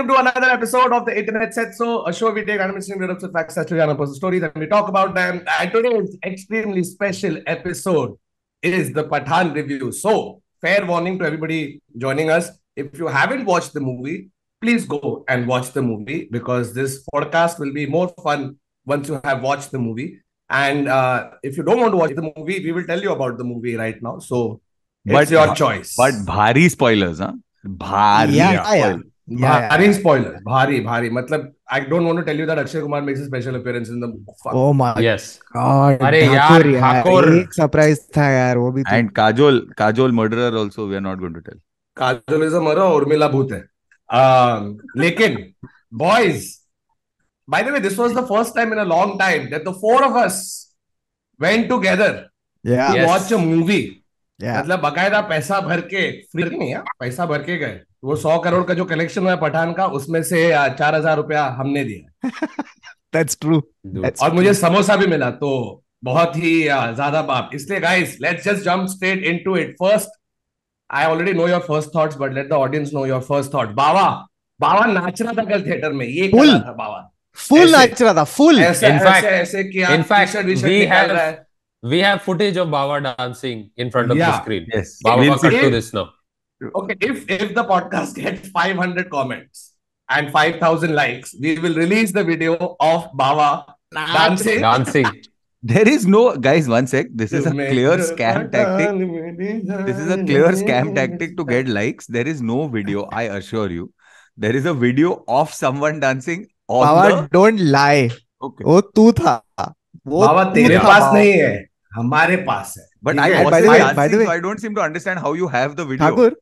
welcome to another episode of the Internet Said So, a show we take random interesting lyrics with facts, history, and personal stories, and we talk about them. And today's extremely special episode is the Pathan review. So, fair warning to everybody joining us: if you haven't watched the movie, please go and watch the movie because this podcast will be more fun once you have watched the movie. And uh, if you don't want to watch the movie, we will tell you about the movie right now. So, it's But- your choice. But bhari spoilers, huh? Bhari Yeah, yeah. spoilers. भारी spoiler भारी भारी. मतलब I don't want to tell you that Akshay Kumar makes a special appearance in the oh my yes अरे यार ठाकुर एक surprise था यार वो भी and Kajol Kajol murderer also we are not going to tell Kajol is a murder Urmila भूत है. लेकिन boys by the way this was the first time in a long time that the four of us went together yeah. to yes. watch yeah. मतलब बकायदा पैसा भर के free नहीं है पैसा भर के गए। वो सौ करोड़ का जो कलेक्शन हुआ पठान का उसमें से चार हज़ार रुपया हमने दिया। That's true. That's- और मुझे समोसा भी मिला तो बहुत ही ज़्यादा बाप। इसलिए guys let's just jump straight into it first I already know your first thoughts but let the audience know your first thought Baba Baba नाच रहा था कल थिएटर में ये. रहा था बाबा फुल नाच रहा था full. ऐसे In ऐसे ऐसे किया in वी-शर्ट we निकाल have- रहा है We have footage of Baba dancing in front of Yeah. the screen. Yes. Baba, We'll cut see. to this now. Okay, if if the podcast gets 500 comments and 5000 likes, we will release the video of Baba dancing. Dancing. There is no, guys, one sec. This is a clear scam tactic. This is a clear scam tactic to get likes. There is no video, I assure you. There is a video of someone dancing on Baba the. don't lie Okay. वो तू था वो बाबा तू तेरे था, पास बाबा। नहीं है हमारे पास है। But I don't seem to understand how you have the video Thakur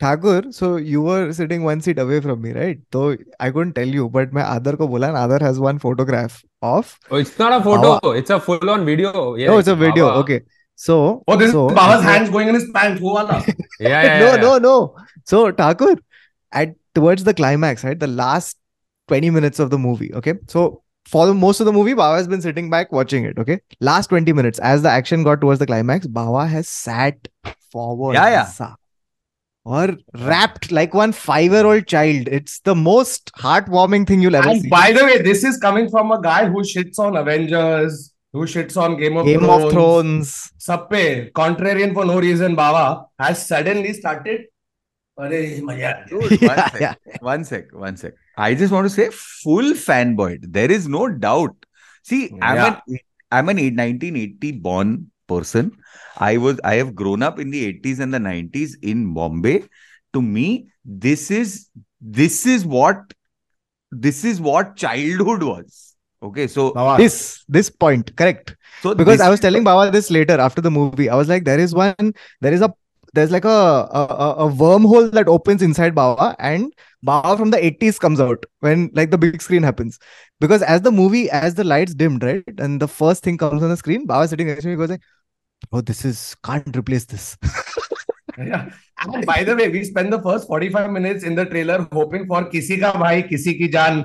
Thakur so you were sitting one seat away from me right तो I couldn't tell you but मैं आदर को बोला ना Aadar has one photograph of it's not a photo it's a full on video no it's a video okay so oh this Baba's hands going in his pant वो वाला? या या no no no so Thakur at towards the climax right the last 20 minutes of the movie okay so for the most of the movie, Bawa has been sitting back watching it. Okay. Last 20 minutes, as the action got towards the climax, Bawa has sat forward. Yeah, yeah. Or wrapped like one five year old child. It's the most heartwarming thing you'll ever and see. By the way, this is coming from a guy who shits on Avengers, who shits on Game of Game Thrones. of Thrones. Sappe, contrarian for no reason, Bawa has suddenly started. Dude, one, yeah, sec. Yeah. one sec, one sec. I just want to say full fanboy. There is no doubt. See, I'm Yeah. an I'm an 1980 born person. I was I have grown up in the 80s and the 90s in Bombay. To me, this is this is what this is what childhood was. Okay, so Baba, this this point correct so because this I was telling Baba this later after the movie. I was like, there is one, there is a, there's like a a, a- a wormhole that opens inside Baba, and Baba from the 80s comes out when like the big screen happens. Because as the movie, as the lights dimmed, right, and the first thing comes on the screen, Baba sitting next to me goes like, "Oh, this is can't replace this." Yeah. And by the way, we spent the first 45 minutes in the trailer hoping for किसी का भाई किसी की जान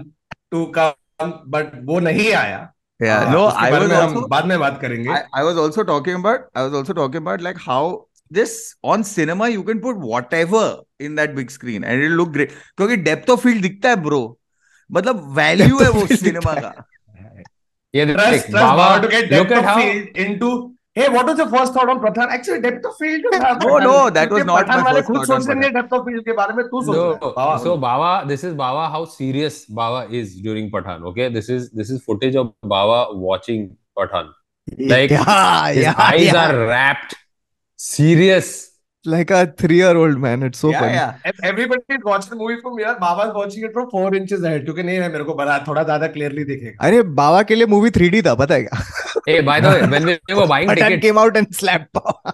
to come, but वो नहीं आया. yeah, हाँ, no, उसके I बारे was में हम also बाद में बात करेंगे. I, I was also talking about I was also talking about like how this on cinema you can put whatever in that big screen and it'll look great क्योंकि depth of field दिखता है bro मतलब value है वो दिखता का Baba to get depth of field into. Hey, what was your first thought on Pathan? Actually, depth of field. No, no, that was not my first thought on सोच depth of field के बारे में तू सोच No, Baba, so Baba, this is Baba how serious Baba is during Pathan. Okay, this is this is footage of Baba watching Pathan. Like, yeah, His yeah, eyes yeah. are wrapped, Serious. Like a three-year-old man. It's so yeah, funny. Yeah. Everybody watching the movie from here. Baba is watching it from four inches ahead. क्योंकि नहीं है मेरे को बड़ा थोड़ा ज्यादा clearly दिखेगा. अरे बाबा के लिए movie 3D था पता है Hey, by the way, when we were buying Pathan tickets, came out and slapped Baba.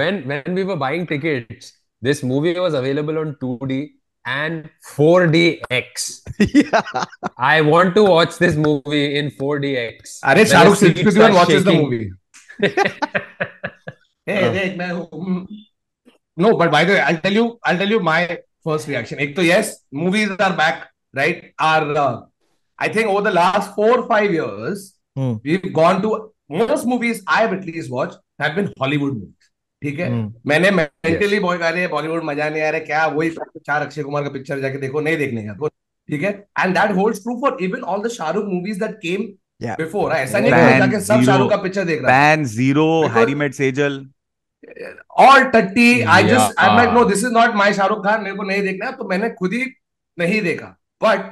When when we were buying tickets, this movie was available on 2D and 4DX. Yeah. I want to watch this movie in 4DX. Are Shahrukh Siddiqui watches the movie. No but by the I tell you I tell you my first reaction एक तो yes movies are back right are I think over the last four five years we gone to most movies I have at least watch have been Hollywood movies ठीक है? Hmm. मैंने mentally boy कर बॉलीवुड मज़ा नहीं आ रहा क्या वही चार अक्षय कुमार का पिक्चर जाके देखो नहीं देखने का ठीक है? And that holds true for even all the Shahrukh movies that came before ऐसा नहीं कि सब शाहरुख का पिक्चर देख रहा Fan Zero Harry Met Sejal all टट्टी I just I like no Ah. This is not my Shahrukh Khan मेरे को नहीं देखना तो मैंने खुद ही नहीं देखा but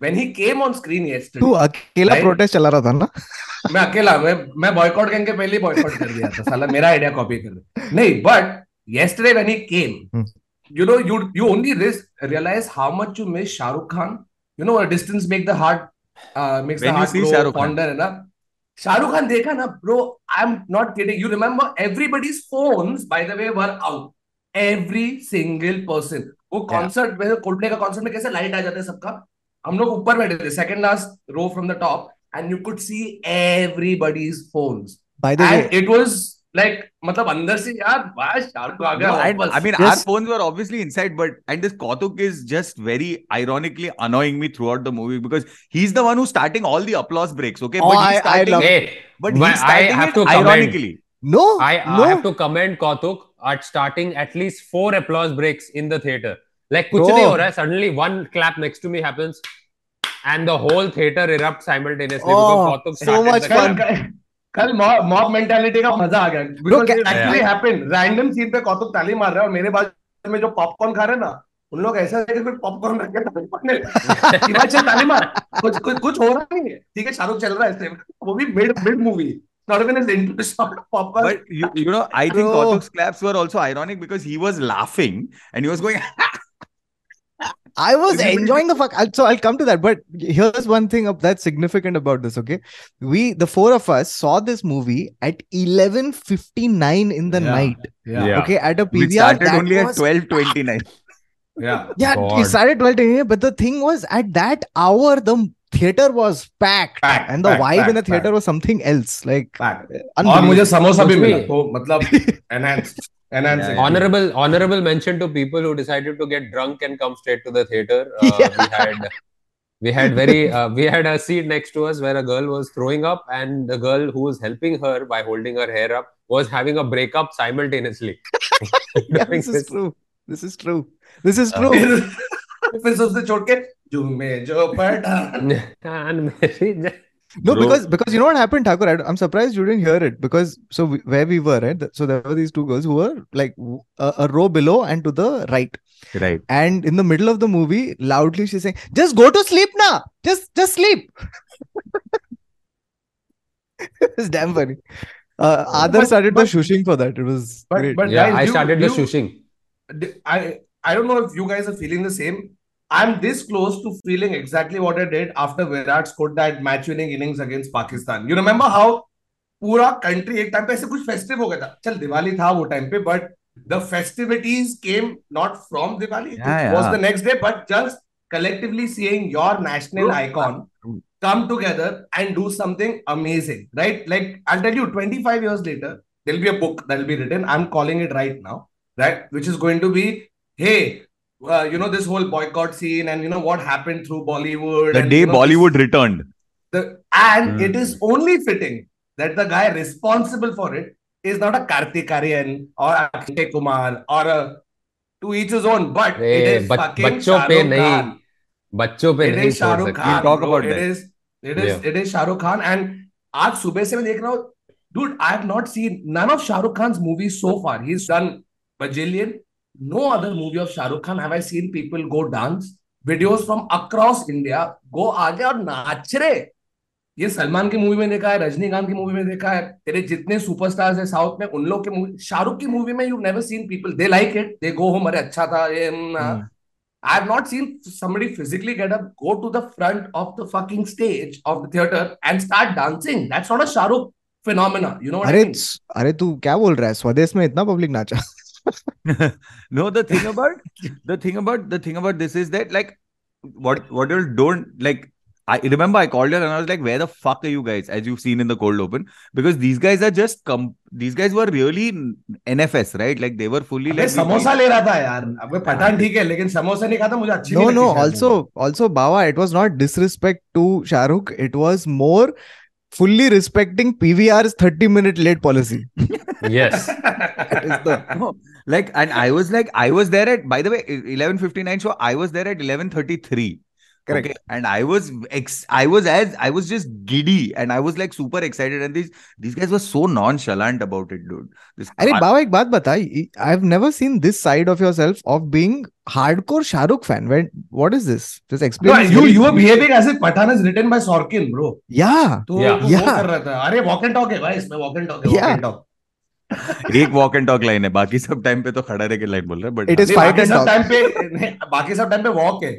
when he came on screen तू अकेला Right? प्रोटेस्ट चला रहा था ना मैं अकेला मैं मैं बॉयकॉट करके पहले ही बॉयकॉट कर दिया था साला मेरा आइडिया कॉपी कर नहीं बट yesterday when he came Hmm. you know you you only ris- realize how much you miss Shahrukh Khan you know a distance make the heart uh, makes When the heart grow fonder है शाहरुख खान देखा ना bro I am not getting you remember everybody's phone by the way were out every single person वो concert में Coldplay का concert में कैसे light आ जाता है सबका? हम लोग ऊपर बैठे थे second last row from the top and you could see everybody's phones by the way it was उटीज कौतुकट starting at least four in theatre like कुछ नेक्स्ट टू मी है होल थिएटर इरप्टेनियसली कल मॉब मेंटालिटी का मज़ा आ गया because it actually. Happened random scene पे कौतुक ताली मार रहा है और मेरे बाजू में जो पॉपकॉर्न खा रहे हैं ना उन लोग ऐसा है कि फिर पॉपकॉर्न रख के ताली। हिमाचल मार कुछ कुछ कुछ हो रहा नहीं है ठीक है शाहरुख चल रहा है इस वो भी mid mid movie not even is into popcorn But you, you know, I think. Kautuk's claps were also ironic because he was laughing and he was going. I was Everybody- enjoying the fuck. I'll, so I'll come to that. But here's one thing of that's significant about this. Okay, we the four of us saw this movie at eleven fifty nine in the Yeah. night. yeah Yeah. Okay, at a We PVR. started that only at was- twelve twenty nine. yeah Yeah, God. it started twelve twenty, but the thing was at that hour the theater was packed, Packed, and the packed, vibe in the packed, theater packed. was something else. Like Fact. और unbelievable. मुझे समोसा भी कुछ मिला भी- तो मतलब enhance enhance Yeah, Honorable honorable mention to people who decided to get drunk and come straight to the theater. Uh, Yeah. We had we had very uh, we had a seat next to us where a girl was throwing up and the girl who was helping her by holding her hair up was having a breakup simultaneously. yeah, During this is this. true. This is true. This is Uh, true. फिर सबसे छोड़ के जुम्मे जो Pathan and Mary J- no, Bro. because because you know what happened, Thakur. I, I'm surprised you didn't hear it because so we, where we were, right? So there were these two girls who were like a row below and to the right, Right. and in the middle of the movie, loudly she's saying, "Just go to sleep now. Just just sleep." it's damn funny. Uh, Aadar But- started but- the shushing for that. It was But great. but yeah, guys, I you- started the you- shushing. I I don't know if you guys are feeling the same. I'm this close to feeling exactly what I did after Virat scored that match-winning innings against Pakistan. You remember how पूरा country एक time पे ऐसे कुछ festive हो गया था चल दिवाली था वो टाइम पे but the festivities came not from Diwali Yeah, was yeah. The next day but just collectively seeing your national Bro, icon come together and do something amazing, right? Like I'll tell you, 25 years later, there'll be a book that'll be written. I'm calling it right now, right? Which is going to be, hey, uh, you know this whole boycott scene and you know what happened through bollywood the and, day you know, bollywood this, returned. The, and mm. it is only fitting that the guy responsible for it is not a Kartik Aaryan or Akshay Kumar or a to each his own but hey, it is but, fucking bachcho pe nahi. बच्चों पे नहीं छोड़ We talk about it that. is it is yeah. it is Shahrukh Khan and आज सुबह से मैं देख रहा हूँ dude I have not seen none of Shahrukh Khan's movies so far. He's done bajillion. no other movie of Shah Khan have I seen people go dance. Videos from across India go आगे और नाच रहे। ये सलमान की movie में देखा है रजनीकांत की मूवी में देखा है तेरे जितने सुपरस्टार्स हैं साउथ में उन लोग के मूवी शाहरुख की मूवी में you never seen people they like it they go home अरे अच्छा था ये I have not seen somebody physically get up go to the front of the fucking stage of the theatre and start dancing that's not a Shahrukh phenomena you know अरे अरे तू क्या बोल रहा है? स्वदेश में इतना पब्लिक नाचा। no, the thing about the thing about the thing about this is that like what what you don't like. I remember I called you and I was like, "Where the fuck are you guys?" As you've seen in the cold open, because these guys are just com. These guys were really NFS, right? Like they were fully अबे like. Samosa ले रहा था यार अबे पठान ठीक है लेकिन समोसा नहीं खाता मुझे अच्छी no नहीं no लगती शायद also also bawa it was not disrespect to shahrukh it was more fully respecting PVR's 30 minute late policy. Yes. That is the No, like, and I was like, I was there at, by the way, 11:59 show. I was there at 11:33 Correct. Okay, and I was ex, I was as I was just giddy, and I was like super excited, and these these guys were so nonchalant about it, dude. This अरे car- बाबा एक बात बता I've never seen this side of yourself of being hardcore Shahrukh fan. When what is this? Just explain. No, this you very you are briefly. behaving as if Pathan is written by Sorkin, bro. Yeah. तो Yeah. तू वो Yeah. कर रहा था अरे walk and talk है भाई इसमें वॉक एंड टॉक है वॉक Yeah. एंड टॉक एक वॉक एंड टॉक लाइन है बाकी सब टाइम पे तो खड़ा रह के लाइन बोल रहे but it is five and time पे बाकी सब टाइम पे वॉक है।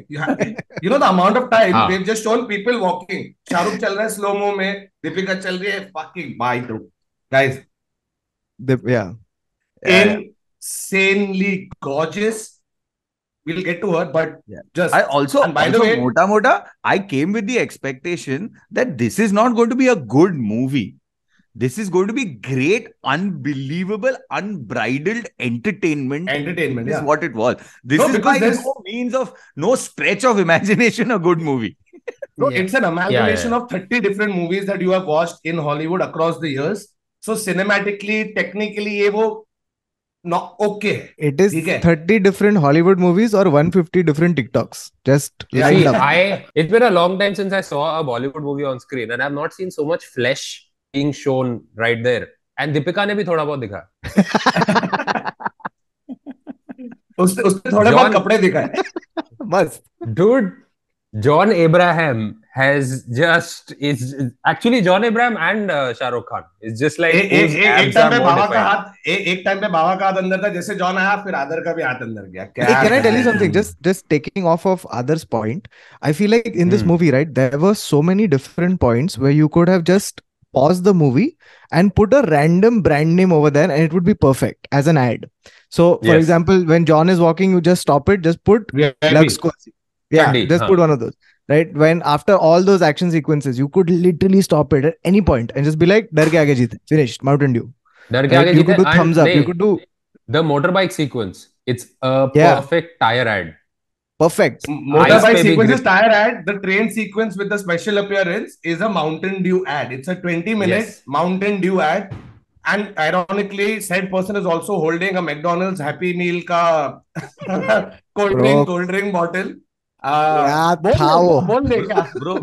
You know the amount of time they have just shown people walking Shahrukh चल रहा है स्लो मो में दीपिका चल रही है fucking by the guys Divya insanely gorgeous We'll get to her, but yeah. just I also and by also, the way, Mota Mota, I came with the expectation that this is not going to be a. This is going to be great, unbelievable, unbridled entertainment. Entertainment is yeah. what it was. This no, is by there's... no means of no stretch of imagination a good movie. no, yeah. it's an amalgamation yeah, of 30 different movies that you have watched in Hollywood across the years. So cinematically, technically, ये वो No, okay. It is 30 different Hollywood movies or 150 different TikToks. Just yeah, I, I, it's been a long time since I saw a Bollywood movie on screen, and I've not seen so much flesh being shown right there. And Deepika ने भी थोड़ा बहुत दिखा। उस उसने थोड़े बहुत कपड़े दिखाए। मस्त dude John Abraham has just is actually John Abraham and uh, Shahrukh Khan. Is just like a, a, a, एक टाइम पे बाबा का हाथ ए, एक टाइम पे बाबा का हाथ अंदर था जैसे जॉन आया फिर आदर का भी हाथ अंदर गया। क्या can I tell you something just just taking off off others point I feel like in this movie right there were so many different points where you could have just pause the movie and put a random brand name over there and it would be perfect as an ad. So, for yes. example, when John is walking, you just stop it, just put Lux Yeah, just huh. put one of those. Right when after all those action sequences, you could literally stop it at any point and just be like, "Dar ke aage jeete. finished, Mountain Dew." Right? you could do thumbs up. You could do the motorbike sequence. It's a yeah. perfect tire ad. Perfect. Motorbike Ice sequence tire ad. The train sequence with the special appearance is a Mountain Dew ad. It's a 20 minute Yes. Mountain Dew ad. And ironically, said person is also holding a McDonald's Happy Meal ka cold drink, cold drink bottle. Yeah, Bro,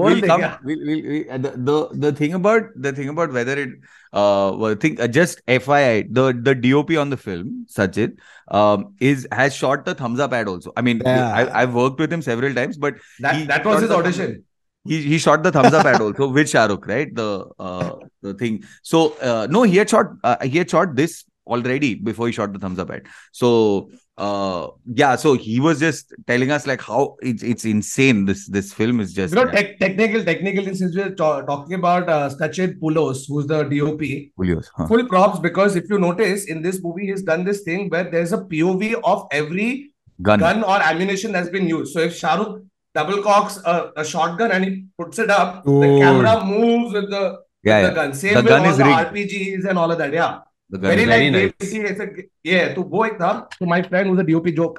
the, the, the thing about the thing about whether it uh well, think uh, just FYI the the DOP on the film Satchith um is has shot the thumbs up ad also. I mean yeah. I, I've worked with him several times, but that, he, that was his audition. He, he shot the thumbs up ad also with Shahrukh, right? The uh, the thing. So uh, no, he had shot uh, he had shot this already before he shot the thumbs up ad. So uh yeah, so he was just telling us like how it's it's insane. This this film is just You know, yeah, tech, technical, technically, since we're ta- talking about uh, Satchith Paulose, who's the DOP, Julius, huh. full props because if you notice in this movie, he's done this thing where there's a POV of every gun. gun or ammunition that's been used. So if Shahrukh double cocks a, a shotgun and he puts it up, the camera moves with the, Yeah, with the gun. Same The with gun all the rigged. RPGs and all of that. Yeah. Um,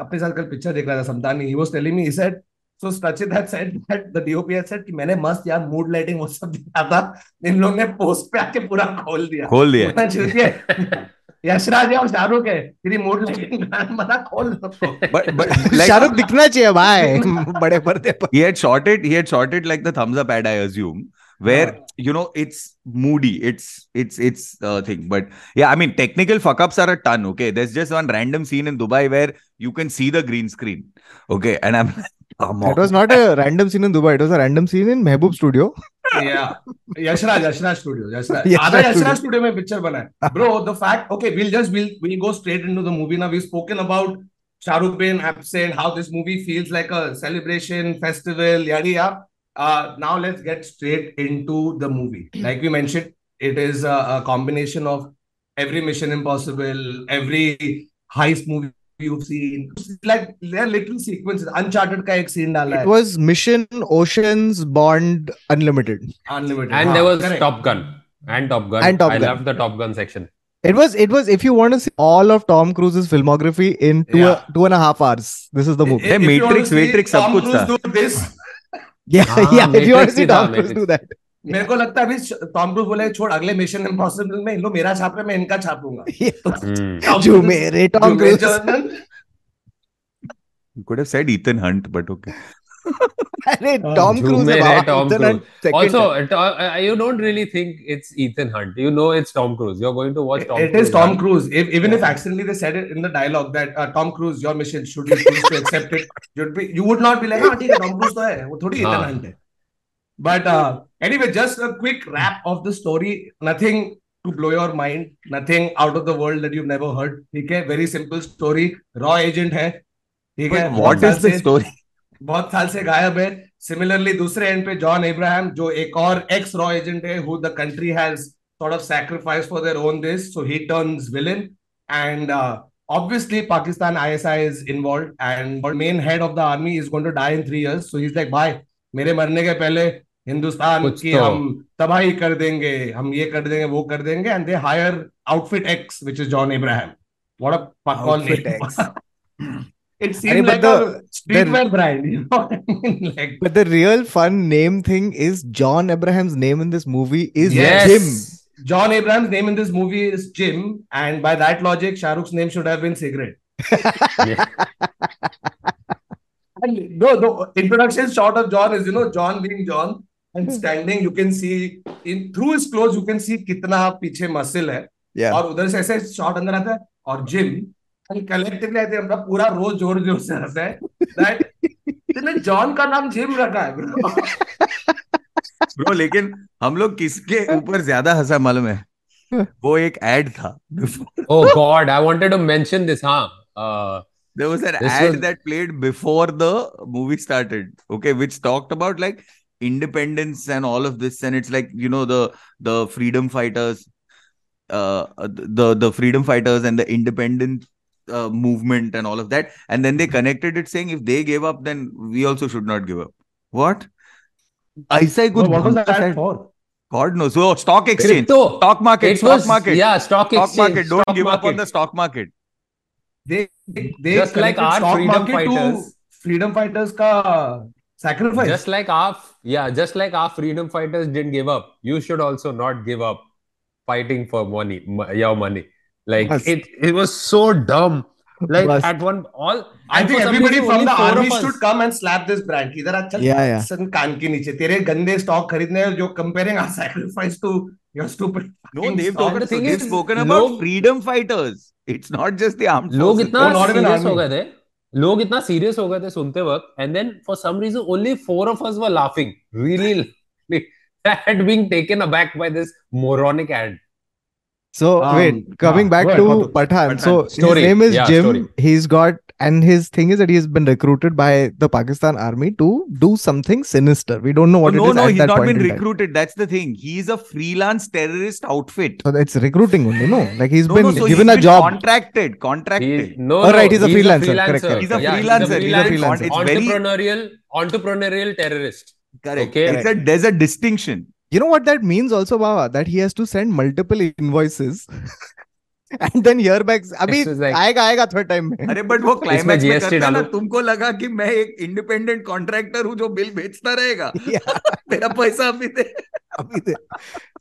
अपने साथ कल picture देख रहा था समदानी ही was telling me said so Sachin had said that the DOP had said कि मैंने मस्त यार मूड लाइटिंग वो सब दिया था इन लोग ने पोस्ट पे आके पूरा खोल दिया। खोल दिया। यशराज और शाहरुख है तेरी मूड लाइटिंग बना खोल सबको शाहरुख दिखना चाहिए भाई। बड़े पर्दे पर। He had shotted he had shotted like the thumbs up ad I assume where uh-huh. you know it's moody it's it's it's uh, thing but yeah i mean technical fuck ups are a ton okay? There's just one random scene in dubai where you can see the green screen okay? And i'm come on. it was not a random scene in dubai it was a random scene in mehboob studio. Yeah. Yashraj yashraj studio yashraj. Aadha yashraj studio. Mein picture bana bro the fact okay we'll just we'll, we go straight into the movie. Now we've spoken about shahrukh absent how this movie feels like a celebration festival yada yada uh now let's get straight into the movie like we mentioned it is a, a combination of every mission impossible every heist movie you've seen like there are little sequences uncharted का एक scene डाला It है was Mission Oceans Bond Unlimited. unlimited And हाँ, there was correct. Top Gun. And Top Gun. And Top I Gun. loved the Top Gun section. It was it was if you want to see all of Tom Cruise's filmography in two Yeah. two and a half hours, this is the movie. If- if you want Matrix, to see Matrix, सब Tom कुछ Cruise था. do this Yeah, Ah, yeah. If you want to see Tom Cruise do that, मेरे को लगता है अभी Tom cruise बोले छोड़ अगले मिशन इम्पॉसिबल में इन लोग मेरा छाप रहे मैं इनका छापूँगा Hmm. जो मेरे Tom Cruise could have said Ethan Hunt, but okay. अरे टॉम क्रूज है बाबा Tom Cruise. Also you don't really think it's hunt you know it's Tom Cruise you are going to watch Tom it is Tom Cruise if even if accidentally they said it in the dialogue that Tom Cruise your mission should be to accept it should be you would not be like हाँ ठीक है Tom cruise तो है वो थोड़ी hunt है. But anyway just a quick wrap of the story nothing to ठीक है, है. ठीक है. बहुत साल से गायब है सिमिलरली दूसरे एंड पे जॉन एब्राहम जो एक और एक्स रॉ एजेंट है who the country has sort of sacrifice for their own this so he turns villain and obviously pakistan isi is involved and the main head of the army is going to die in 3 years so he's like भाई मेरे मरने के पहले हिंदुस्तान की तो- हम तबाही कर देंगे हम ये कर देंगे वो कर देंगे and they hire outfit x which is john abraham what a fuck all Outfit name X. it seemed Arey, but like the- a streetwear brand you know what i mean like But the real fun name thing is John Abraham's name in this movie is Yes. Jim. John Abraham's name in this movie is Jim, and by that logic, Shah Rukh's name should have been Cigarette. And no, the introduction shot of John is, you know, John being John and standing. You can see in through his clothes, you can see कितना पीछे muscle है Yeah. और उधर से ऐसे shot अंदर आता है और जिम think हम लोग पूरा रोज ज़ोर ज़ोर से हंसा है that तूने जॉन का नाम जिम रखा है bro. Bro, लेकिन हम लोग किसके ऊपर ज़्यादा हंसा मालूम है वो एक एड था Oh God, I wanted to mention this, huh? Uh, there was an This ad was- that played before the movie started okay which talked about like independence and all of this and it's like you know the the freedom fighters uh the the freedom fighters and the independent uh, movement and all of that and then they connected it saying if they gave up then we also should not give up what ऐसा ही No, कुछ what was बनता that शायद। for? God knows. So stock exchange, crypto. stock market, It stock was market, yeah, stock stock exchange, market. Don't stock give up on market. the stock market. they they Just like connected our stock freedom market fighters. to freedom fighters का sacrifice Just like our yeah, just like our freedom fighters didn't give up, you should also not give up fighting for money, mo- your money. Like Bas. it, it was so dumb. Like Bas. at one all. I and think for some everybody reason from only the four army of us- should come and slap this brand कि इधर आ चल Yeah, yeah. सन कान के नीचे तेरे गंदे stock खरीदने हैं जो comparing our sacrifice to your stupid No, fucking they've, stock. spoken, the thing they've is, spoken about log- freedom fighters. It's not just the armed लोग forces. इतना Oh, not even सीरियस हो army. गए थे लोग इतना serious हो गए थे सुनते वक्त and then for some reason only four of us were laughing really had being taken aback by this moronic ad so Um, wait, coming yeah, back ahead, to Patu. Pathan. Pathan. So Story. his name is Yeah, Jim. story. He's got and his thing is that he has been recruited by the Pakistan army to do something sinister. We don't know Oh, what no, it is no, at he's that not been in time. recruited. That's the thing. He's a freelance terrorist outfit. So it's recruiting only, no? Like he's No, been no, so given he's a been job. Contracted, He, contracted. no, Oh, no, right, he's a freelancer, correct, correct. He's a Yeah, freelancer. He's a freelancer. It's very entrepreneurial, entrepreneurial terrorist. correct. Okay. It's a, there's a distinction. You know what that means also, Baba? That he has to send multiple invoices. and then hear back. अभी like- आएगा आएगा third time में अरे but वो climax में GST करता है ना। तुमको लगा कि मैं एक इंडिपेंडेंट कॉन्ट्रैक्टर हूँ जो बिल बेचता रहेगा मेरा पैसा अभी दे अभी दे.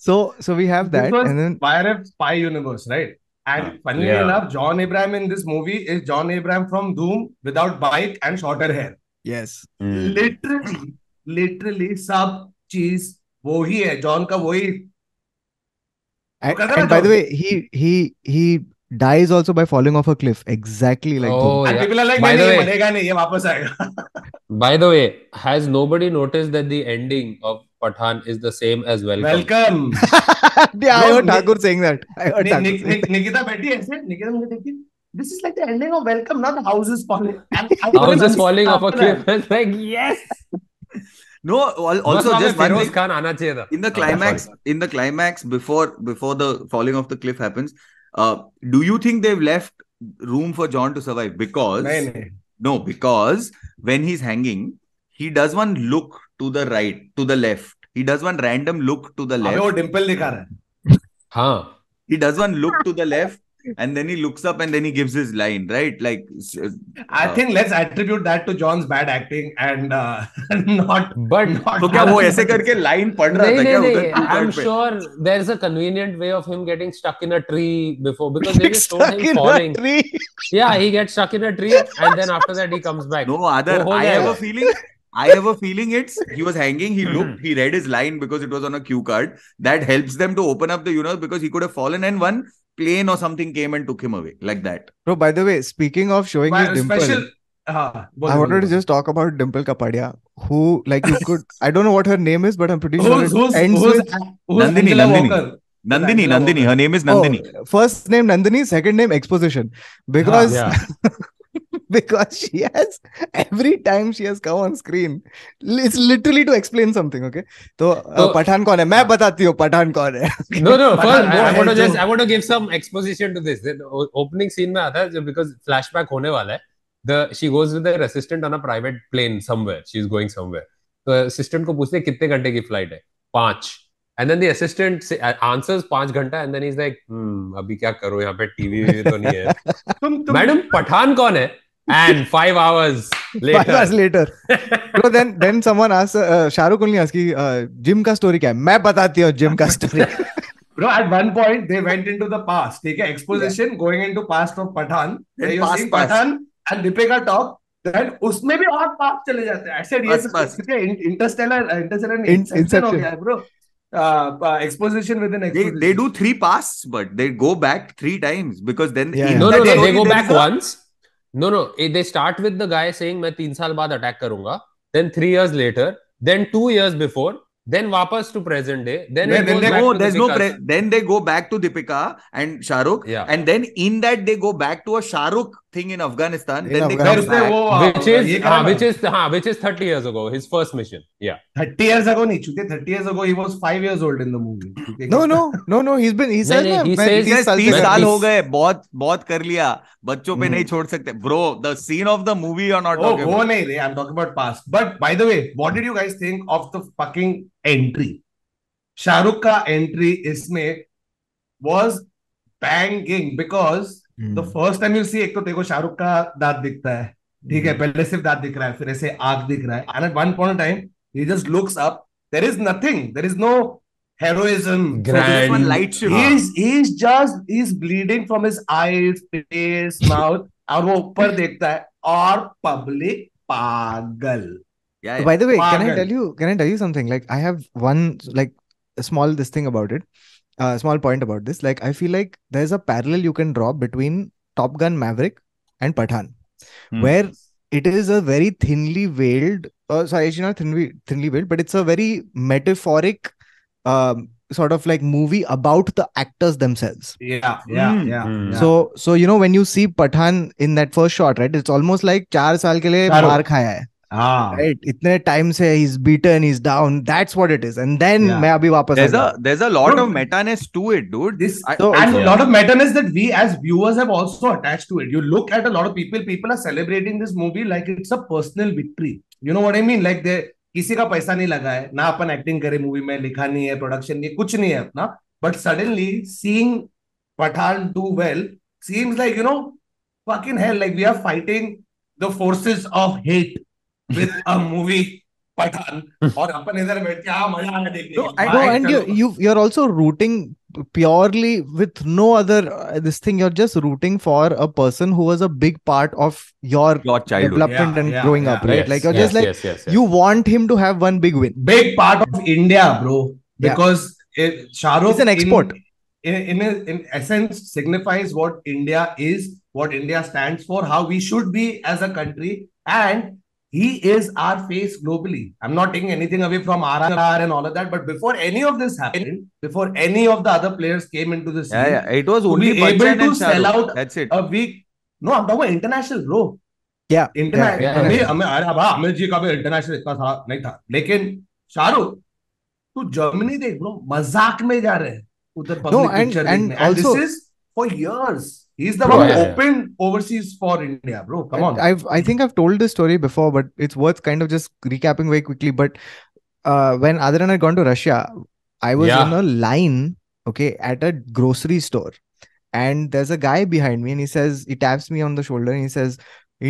So so we have This that was and then YRF spy universe, right? And funnily Yeah. enough, John Abraham in this movie is John Abraham from Doom without bike and shorter hair. yes. Mm. Literally, literally सब चीज़ वो ही है John का वही And, and by the way, he he he dies also by falling off a cliff, exactly like Oh, Doom. and yeah. people are like By नहीं the way- मरेगा नहीं ये वापस आएगा By the way, has nobody noticed that the ending of Pathan is the same as Welcome? Welcome yeah, I heard Thakur saying that. I heard Thakur saying that. Nikita बैठी ऐसे निकिता मुझे देखी this is like the ending of welcome not the house is falling and I House is falling off a cliff. It's like yes. no al- बस also वहाँ पे just one Firoz thing Khan आना चाहिए था. in the Oh, climax sorry. in the climax before before the falling of the cliff happens uh do you think they've left room for john to survive because नहीं नहीं no because when he's hanging he does one look to the right to the left he does one random look to the अबे left वो डिंपल दिखा रहा है हाँ. he does one look to the left and then he looks up and then he gives his line, right? Like, s- I uh, think let's attribute that to John's bad acting and uh, not But not तो क्या वो ऐसे करके line पढ़ रहा नहीं, था नहीं, क्या नहीं. उधर key I'm card पे? sure there's a convenient way of him getting stuck in a tree before because they just showed Stuck him in a falling. tree. Yeah, he gets stuck in a tree and then after that he comes back. No, other. वो हो I have जाएगा. a feeling. I have a feeling it's he was hanging. He looked. He read his line because it was on a cue card. That helps them to open up the universe because he could have fallen and one plane or something came and took him away like that. Bro, by the way, speaking of showing his dimple, special, uh, I wanted to just talk about Dimple Kapadia, who like you could I don't know what her name is, but I'm pretty sure who's, it who's, ends who's, with Nandini, Nandini. Walker. Nandini, Nandini. Her name is Nandini. Oh, first name Nandini, second name Exposition. Because. because she has every time she has come on screen, it's literally to explain something. Okay, तो uh, तो- पठान कौन है? मैं बताती हूँ पठान कौन है. No, no. First, Pathan, I, I want to just I want to give some exposition to this. The opening scene आता है जब- because flashback होने वाला है. The she goes with her assistant on a private plane somewhere. She's going somewhere. तो assistant को पूछते हैं कितने घंटे की flight है? पाँच. And then the assistant say, uh, answers पाँच घंटा and then he's like, hmm, अभी क्या करो यहाँ पे टीवी तो नहीं है. तुम तुम मैडम पठान कौन है? And five hours later. Five hours later. Bro, then then someone asks uh, Shahrukh only asks कि uh, जिम का story क्या है? मैं बताती हूँ जिम का story. Bro, at one point they went into the past. Take an exposition going into past of Pathan. Past, seeing past. Pathan and Deepika talk. Then उसमें भी और past चले जाते हैं. I said yes. Past, past. Interstellar, Interstellar, In- Inception हो गया है, bro. Uh, uh, exposition within They, exposition. they do three pasts, but they go back three times because then Yeah, yeah. No, no, no. story They go back once. No no they start with the guy saying मैं तीन साल बाद attack करूँगा. Then three years later then two years before then वापस to present day then then then they go back to Deepika and Shahrukh and then in that they go back to a Shahrukh thing in Afghanistan. In then Afghanistan. they come back. uh, Which is हाँ, which is हाँ, which is 30 years ago. His first mission. Yeah. 30 years ago नहीं चुके 30 years ago he was 5 years old in the movie No, no, no, no. He's been. He says नहीं, he मैं says- 30 Yes, साल हो गए बहुत बहुत कर लिया बच्चों पे हम्म। नहीं छोड़ सकते bro the scene of the movie you're not Oh, talking वो about. नहीं I'm talking about past. But by the way, what did you guys think of the fucking entry? Shahrukh का एंट्री इसमें was banging because तो first time you see एक तो देखो शाहरुख का दांत दिखता है ठीक है हम्म। पहले सिर्फ़ दांत दिख रहा है फिर ऐसे आग दिख रहा है and at one point time he just looks up there is nothing there is no heroism grand light show he is he is just he is bleeding from his eyes face mouth और वो ऊपर देखता है और public पागल Yeah, so by the way, pardon. can I tell you? Can I tell you something? Like, I have one like a small this thing about it. uh, small point about this. Like, I feel like there's a parallel you can draw between Top Gun Maverick and Pathan, mm. where it is a very thinly veiled, uh, sorry, it's not thinly, thinly veiled, but it's a very metaphoric um, sort of like movie about the actors themselves. Yeah, yeah, mm. yeah, hmm. yeah, So, so you know, when you see Pathan in that first shot, right, it's almost like 4 saal ke liye khaya hai. किसी का पैसा नहीं लगा है ना अपन acting करे movie में लिखा नहीं है प्रोडक्शन ये कुछ नहीं है अपना। But suddenly seeing Pathaan do well seems like you know fucking hell like we are fighting the of hate with a movie Pathaan और अपन इधर बैठ के हाँ मज़ा आया देखने no, I, no and you, you you're also rooting purely with no other uh, this thing you're just rooting for a person who was a big part of your your childhood development Yeah, and yeah, growing yeah. up right Yes, like you're yes, just like yes, yes, yes. you want him to have one big win big part of India, bro. Yeah. It, Shah Rukh an export. In, in, in, in essence, signifies what India is, what India stands for, how we should be as a country, and he is our face globally. I'm not taking anything away from RRR and all of that, but before any of this happened, before any of the other players came into the scene, yeah yeah it was To only be able Bachchan to and sell Shahrukh. out that's it a week. No, I'm talking about international, bro. yeah international yeah, हमें yeah. हमें अरे अब आमिर जी का भी international इतना था नहीं था लेकिन शाहरुख तू जर्मनी देख ब्रो मजाक में जा रहे हैं उधर No, public and- picture and देखने and also- this is for years he is the Bro, one yeah, yeah. Open overseas for India bro come on I've I think I've told this story before, but it's worth kind of just recapping very quickly. But uh, when Adran had gone to Russia, I was Yeah. in a line, okay, at a grocery store, and there's a guy behind me, and he says, he taps me on the shoulder, and he says,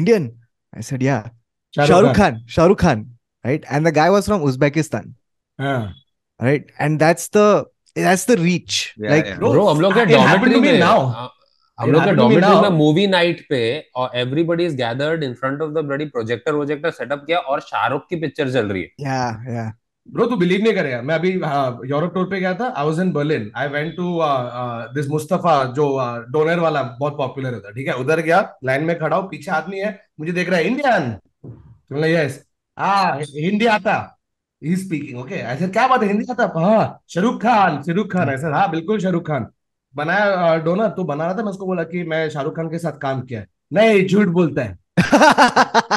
"Indian." I said, "Yeah." Shah Shah Rukh Rukh Khan. Shah Rukh Khan, right? And the guy was from Uzbekistan, हाँ. right? And that's the that's the reach. Yeah, like, yeah. Bro, bro हम लोग के it happened to dormitory me में now. हम लोग के now. में movie night पे और everybody is gathered in front of the bloody projector projector setup किया और शाहरुख की पिक्चर चल रही है। Yeah, yeah. ब्रो तू बिलीव नहीं करेगा मैं अभी यूरोप टूर पे गया था I was in Berlin I went to this Mustafa जो डोनर वाला बहुत पॉपुलर होता है ठीक है? उधर गया लाइन में खड़ा हूँ पीछे आदमी है मुझे देख रहा है इंडियन तो यस हाँ हिंदी आता। ही स्पीकिंग ओके ऐसे क्या बात है? हिंदी आता। हाँ शाहरुख खान शाहरुख खान ऐसा हाँ बिल्कुल शाहरुख खान बनाया डोनर तो बना रहा था मैं उसको बोला कि मैं शाहरुख खान के साथ काम किया है। नहीं झूठ बोलता है।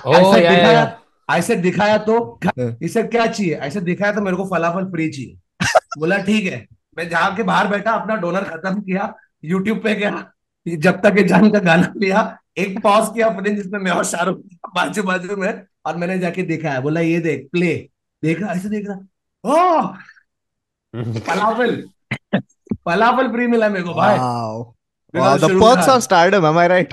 ओ ऐसे दिखाया ऐसे दिखाया तो हाँ। इसे क्या चाहिए? ऐसे दिखाया तो मेरे को फलाफल फ्री चाहिए। बोला ठीक है मैं जहाँ के बाहर बैठा अपना डोनर खत्म किया यूट्यूब पे गया जब तक ये जान का गाना लिया एक पॉज किया फ़िल्म जिसमें मैं और शाहरुख बाजू बाजू में और मैंने जाके देखा है बोला ये देख प्ले देख रहा ऐसे देख रहा। ओह फलाफल। falafel free mila meko bhai wow the perks of stardom, am I right?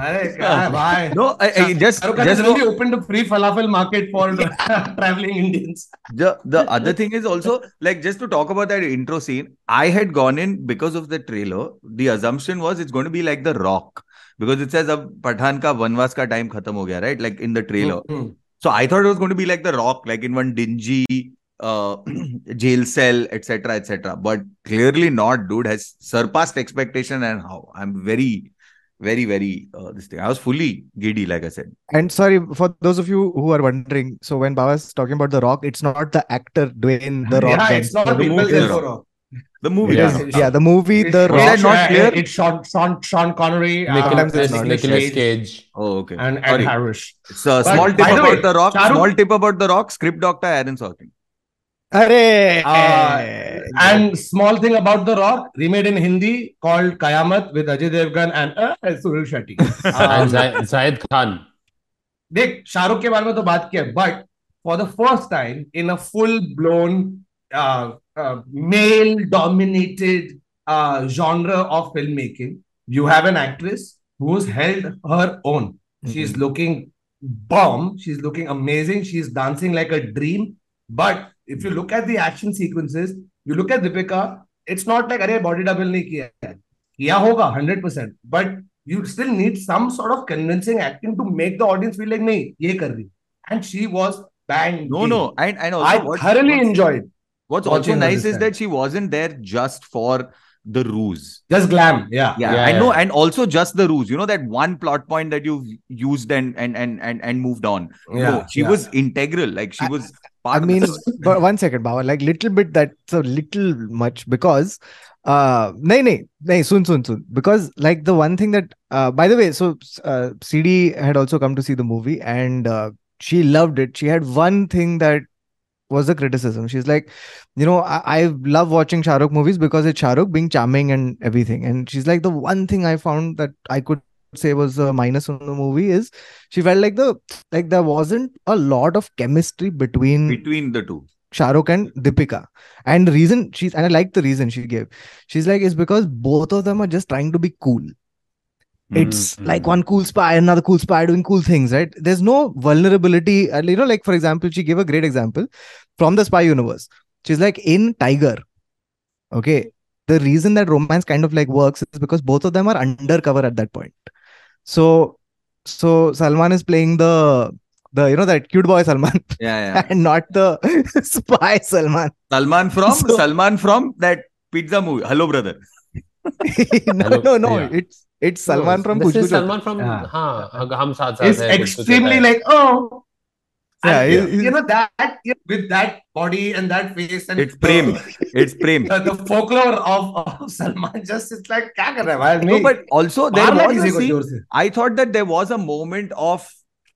No, I, just just really opened a free falafel market for traveling Indians. The, the other thing is also like just to talk about that intro scene. I had gone in because of the trailer. The assumption was it's going to be like The Rock because it says ab Pathan ka vanvas ka time khatam ho right? Like in the trailer. So I thought it was going to be like The Rock, like in one dingy uh, jail cell, etc., etc. But clearly not, dude. Has surpassed expectation, and how? I'm very, very, very uh, this thing. I was fully giddy, like I said. And sorry for those of you who are wondering. So when Baba's talking about The Rock, it's not the actor doing The Rock. Yeah, it's not the people. The movie, yeah, yeah the movie, the it's, Rock. It's, not clear. It's Sean, Sean, Sean Connery, Nicholas uh, Cage. Oh, okay. And Ed Harris. So small tip about way, the Rock. Charu, small tip about the Rock. Script doctor Aaron Sorkin. Arey! Uh, and small thing about The Rock, remade in Hindi, called Kayamat with Ajay Devgan and uh, Sunil Shetty. And Um, Zahid Khan देख शाहरुख के बारे में तो बात किया but for the first time in a full blown male dominated genre of filmmaking you have an actress who's held her own she's looking bomb she's looking amazing she's dancing like a dream but if you look at the action sequences you look at Deepika it's not like अरे body double नहीं किया है किया होगा 100% but you still need some sort of convincing acting to make the audience feel like नहीं ये कर रही and she was bang No, no. And, and also, I what's- thoroughly what's- enjoyed What's also watching her nice this is time. that she wasn't there just for the ruse. just glam yeah Yeah, Yeah, I know, and also just the ruse. You know that one plot point that you've used and and and and, and moved on. Yeah, no, she yeah. was integral. Like she I- was I part mean, of the but one second, Baba, like little bit that's a little much because uh nahi, nahi, nahi, soon, soon, soon. Because like the one thing that uh by the way, so uh CD had also come to see the movie and uh she loved it. She had one thing that was the criticism. She's like, you know, I, I love watching Shah Rukh movies because it's Shah Rukh being charming and everything. And she's like, the one thing I found that I could say was a minus on the movie is she felt like the like there wasn't a lot of chemistry between between the two. Shah Rukh and Deepika. And the reason she's and I like the reason she gave. She's like, it's because both of them are just trying to be cool. It's Mhm. like one cool spy, another cool spy doing cool things, right? There's no vulnerability. You know, like for example, she gave a great example from the spy universe. She's like, in Tiger, okay, the reason that romance kind of like works is because both of them are undercover at that point. So so Salman is playing the the you know that cute boy Salman Yeah, yeah. and not the spy Salman. Salman from So- Salman from that pizza movie. Hello, brother. no, Hello, no, no. yeah. It's it's Salman from this is Salman from yeah. ha, it's extremely like oh yeah, you know that you know, with that body and that face and it's the, Prem, it's Prem. The, the folklore of, of, Salman just it's like kya kar hai, No, but also there was a scene, I thought that there was a moment of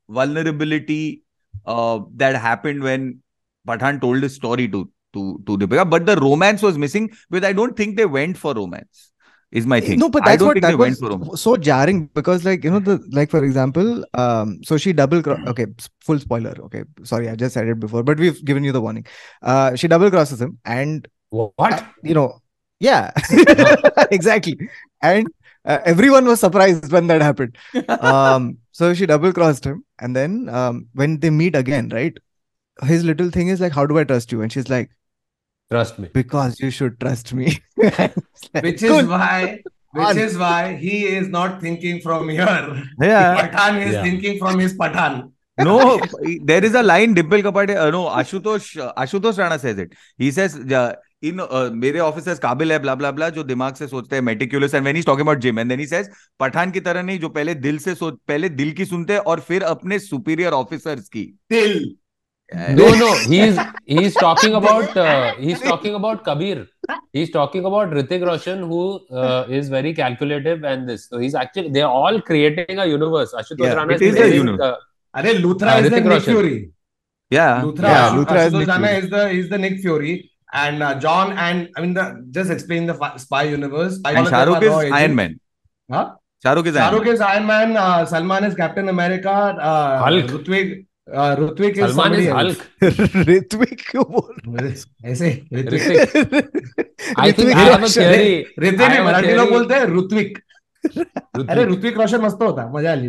vulnerability uh, that happened when Pathan told his story to to to Deepika, but the romance was missing. Because I don't think they went for romance. Is my thing. No, but I that's don't what think that went was so jarring because, like, you know, the like for example, um, so she double cro- okay, full spoiler. Okay, sorry, I just said it before, but we've given you the warning. Uh, she double crosses him, and What? uh, you know, yeah, exactly. And Uh, everyone was surprised when that happened. Um, so she double crossed him, and then um, when they meet again, right? His little thing is like, "How do I trust you?" And she's like, Trust me. "Because you should trust me." Like, Which is "Good." why, which is why he is not thinking from here. Yeah. Pathan is Yeah. thinking from his Pathan. No, there is a line Dimple Kapade, uh, no, Ashutosh, uh, Ashutosh Rana says it. He says, uh, in uh, मेरे officers काबिल है blah blah blah जो दिमाग से सोचते हैं meticulous and when he's talking about Jim and then he says Pathan की तरह नहीं जो पहले दिल से सोच पहले दिल की सुनते हैं और फिर अपने सुपीरियर ऑफिसर्स की Till. No, no, he's he's talking about uh, he's talking about Kabir. He's talking about Hrithik Roshan, who uh, is very calculative, and this. So he's actually they're all creating a universe. Ashutosh Yeah, Rana it is a universe. uh, Are Luthra Uh, is the Hrithik Nick Fury. Yeah. Luthra, Yeah, Luthra is Nick Fury. is the is the Nick Fury, and uh, John and I mean the just explain the fi- spy universe. I And wanna Shahrukh is Iron agents. Man. Huh? Shahrukh is Iron Shahrukh Man. is Iron Man. Uh, Salman is Captain America. Uh, Hulk. Rutvik. Hrithik Salman is Hulk. Hrithik क्यों बोल ऐसे Hrithik. I think I have a theory Marathi लोग बोलते हैं ऋत्विक। अरे ऋत्विक रोशन मस्त होता मज़ा आली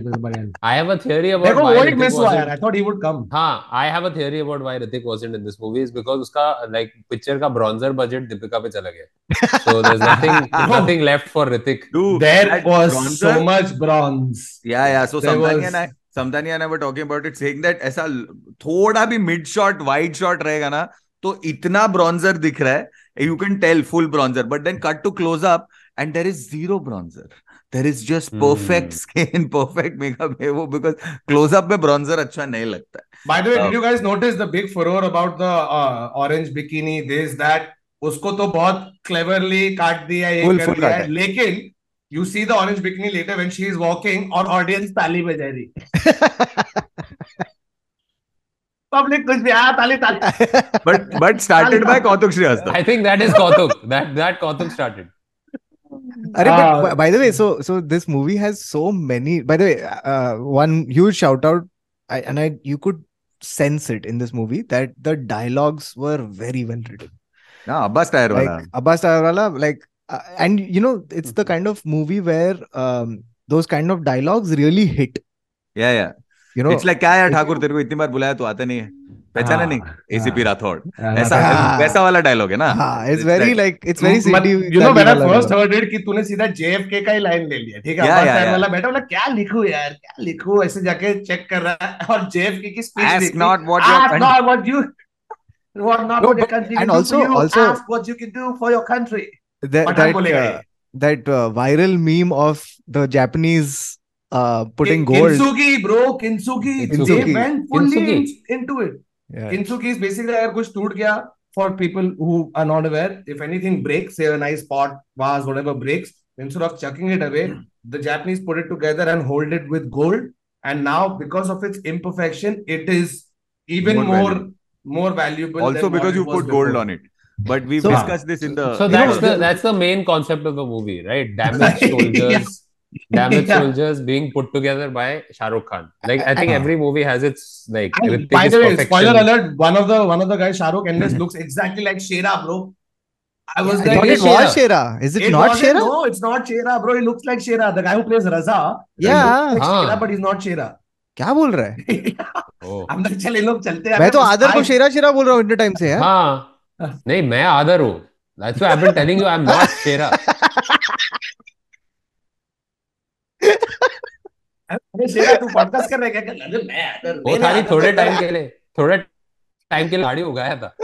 I have a theory about देखो वो एक मिस हुआ यार I thought he would come हाँ I have a theory about why wasn't in this movie is because उसका लाइक पिक्चर का ब्रॉन्जर बजट दीपिका पे चला गया। So there is nothing nothing left for there was so much bronze या या so something and I Samtani आना I talking about it saying that ऐसा थोड़ा भी मिड शॉट वाइड शॉट रहेगा ना तो इतना ब्रॉन्जर दिख रहा है you can tell full bronzer but then cut to close up and there is zero bronzer there is just perfect skin perfect makeup है वो बिकॉज़ क्लोजअप में ब्रॉन्जर अच्छा नहीं लगता है। By the way did you guys notice the big furore about the orange bikini this that उसको तो बहुत क्लेवरली काट दिया ये कर दिया लेकिन You see the orange bikini later when she is walking और audience ताली बजा रही पब्लिक कुछ भी हाँ ताली ताली but but started by Kautuk Srivastava. I think that is Kautuk. that that Kautuk started. Ah. By the way, so so this movie has so many. By the way, uh, one huge shout out, and I you could sense it in this movie that the dialogues were very well written. No, Abbas Tyrewala. Abbas Tyrewala, like uh, and you know, it's the kind of movie where um, those kind of dialogues really hit. या या You know, it's like क्या यार ठाकुर तेरे को इतनी बार बुलाया तू आता नहीं है पहचाना हाँ, नहीं एसीपी हाँ। राठौड़ ऐसा हाँ। वैसा वाला डायलॉग है ना Ah, it's It's very like- like it's very मत- city. you know when I first heard it कि तूने सीधा JFK का ही लाइन ले लिया ठीक है Yeah, अब्बास yeah, yeah. वाला बैठा बोला क्या लिखूं यार क्या लिखूं ऐसे जाके चेक कर रहा है और JFK की speech ask not what your ask not what you what not No, what your country and can do also- you also- ask what you can do for your country That Pathan that बोलेगा uh, ये that uh, viral meme of the Japanese uh, putting Kin- gold. Kintsugi bro Kintsugi they Kintsugi. went fully Kintsugi. in- into it Yeah. Kintsugi is basically अगर कुछ टूट गया for people who are not aware if anything breaks say a nice pot vase whatever breaks instead of chucking it away the Japanese put it together and hold it with gold and now because of its imperfection it is even More more valuable. more valuable also than what because it you was put gold before. on it but we've So- discussed this in the so you that's know, the that's the main concept of the movie right damaged soldiers damaged Yeah. soldiers being put together by Shah Rukh Khan like I think Uh, every movie has its like And Hrithik by is the way, perfection. spoiler alert, one of the one of the guys, Shahrukh Endless, looks exactly like Shera, bro. I was I like, thought it it is was Shera. Shera. Is it, It not wasn't- Shera? No, it's not Shera, bro. He looks like Shera. The guy who plays Raza. he Yeah. looks like हाँ. Shera, but he's not Shera. क्या बोल रहा है Oh. हम तो चल इन लोग चलते हैं मैं तो आदर को शेरा शेरा बोल रहा हूँ इतने टाइम से यार हाँ नहीं मैं आदर हूँ that's why I've been telling you I'm not Shera अरे शेरा तू पॉडकास्ट कर रहा है क्या अरे मैं आदर वो खाली थोड़े तो टाइम के लिए थोड़े टाइम के लिए गाड़ी उगाया था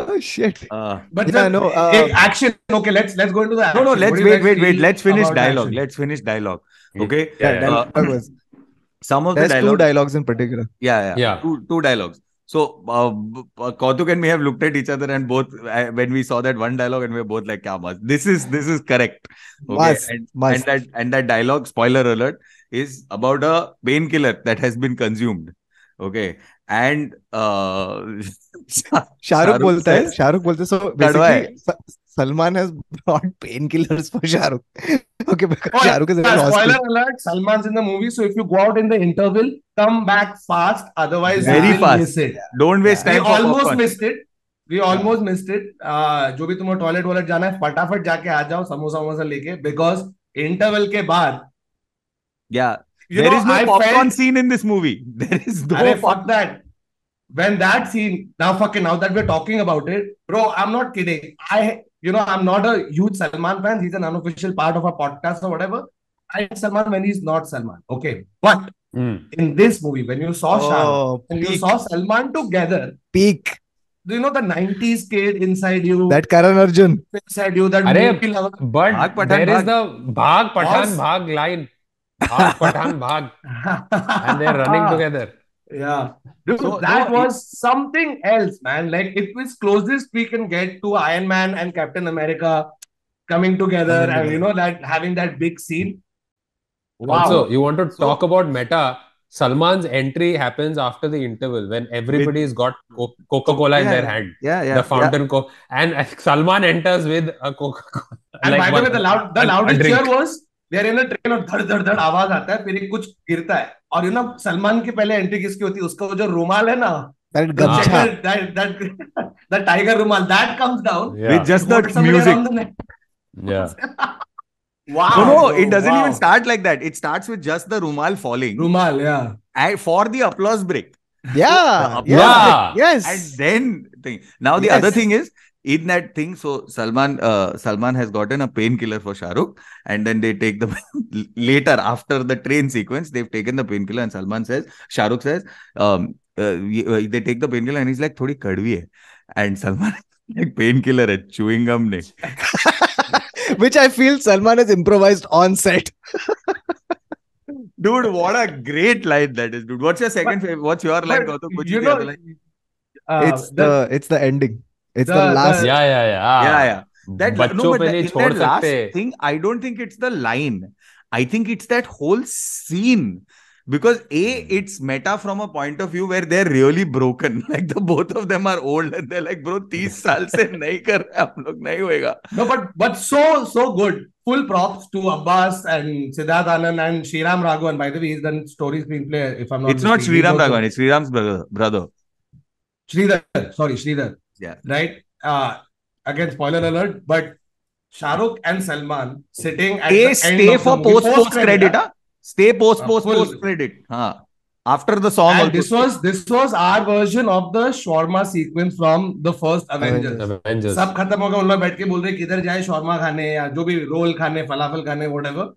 oh shit uh, But Yeah, the- no, uh, action. Okay, let's let's go into the no no let's What wait wait wait let's finish dialogue action? let's finish dialogue okay yeah, Yeah, yeah. uh, some of There's the there's two dialogues in particular yeah yeah, Yeah. Two, two dialogues so uh, b- uh, Kautuk and me have looked at each other and both uh, when we saw that one dialogue and we were both like kya must this is this is correct okay Must, and, must. and that and that dialogue spoiler alert is about a painkiller that has been consumed okay and uh Shahrukh Shahrukh बोलता है says- Shahrukh बोलते so कड़वा है। basically Sa- Salman has brought painkillers for Shahrukh okay Shahrukh के ज़रिए spoiler alert Salman in the movie so if you go out in the interval come back fast otherwise very fast don't waste time we almost missed it we almost missed it जो भी तुम्हें toilet wallet जाना है फटाफट जाके आ जाओ समोसा वमोसा लेके because interval के बाद या there is no popcorn scene in this movie there is no fuck that when that scene now fucking now that we're talking about it bro i'm not kidding. I you know, I'm not a huge Salman fan. He's an unofficial part of our podcast or whatever. I like Salman when he's not Salman. Okay. But Hmm. in this movie, when you saw Shah Rukh Oh, and you saw Salman together, peak. do you know the 90s kid inside you, That Karan Arjun. inside you, that Arey, movie lover? But Bhag, Pathan, there is bhag. the Bhag Pathan Boss. Bhag line. Bhag Pathan Bhag. And they're running together. Yeah. Dude, So, that no, was something else, man. Like it was closest we can get to Iron Man and Captain America coming together Coming and you know that having that big scene. Wow. Also, you want to So- talk about meta? Salman's entry happens after the interval when everybody's got Co- Coca-Cola in Yeah, their hand. Yeah, yeah. the fountain co- and Salman enters with a Coca-Cola. and by the way, the loud the a- a loudest drink. cheer was in a train और धड़ धड़ धड़ आवाज़ आता है फिर एक कुछ गिरता है और यू नो सलमान की पहले एंट्री किसकी होती है उसका वो जो रुमाल है ना That the Gamcha. checker, that that the tiger rumal that comes down Yeah. With just Put the somebody music. around the neck. yeah. wow No, no, it doesn't wow. even start like that. It starts with just the rumal falling rumal yeah and for the applause break. Yeah. The applause yeah. applause. Yes. And then thing. Now the Yes. other thing is in that thing. So Salman, uh, Salman has gotten a painkiller for Shahrukh, and then they take the later after the train sequence, they've taken the painkiller, and Salman says, Shahrukh says, um, uh, uh, they take the painkiller, and he's like, "Thodi kadvi hai," and Salman like painkiller hai, chewing gum ne. Which I feel Salman has improvised on set. Dude, what a great line that is, dude. What's your second favorite? What's your line, but Gautam? You know line? uh, it's the it's the ending. It's the, the- last. the- Yeah, yeah, yeah. Yeah, yeah. That no, बच्चों but पे that- नहीं in छोड़ that last सकते thing, I don't think it's the line. I think it's that whole scene. Because A, it's meta from a point of view where they're really broken. Like the both of them are old and they're like, bro, 30 साल से नहीं कर रहे हम लोग नहीं होएगा. no but but so so good full props to Abbas and Siddharth Anand and Shriram Raghavan by the way he's done story screenplay if I'm not It's not mistaken. He's Sriram also- Raghavan, it's Sriram's brother. brother. Sridhar sorry Sridhar Yeah. right uh again spoiler alert but Shahrukh and Salman sitting at A, the end stay of the for post post credit. Huh? Stay post Uh, post post credit. Huh. After the song. and this was this was our version of the shawarma sequence from the first Avengers. Avengers. सब खत्म हो गया उन लोग बैठ के बोल रहे किधर जाए शॉर्मा खाने या जो भी रोल खाने फलाफल खाने whatever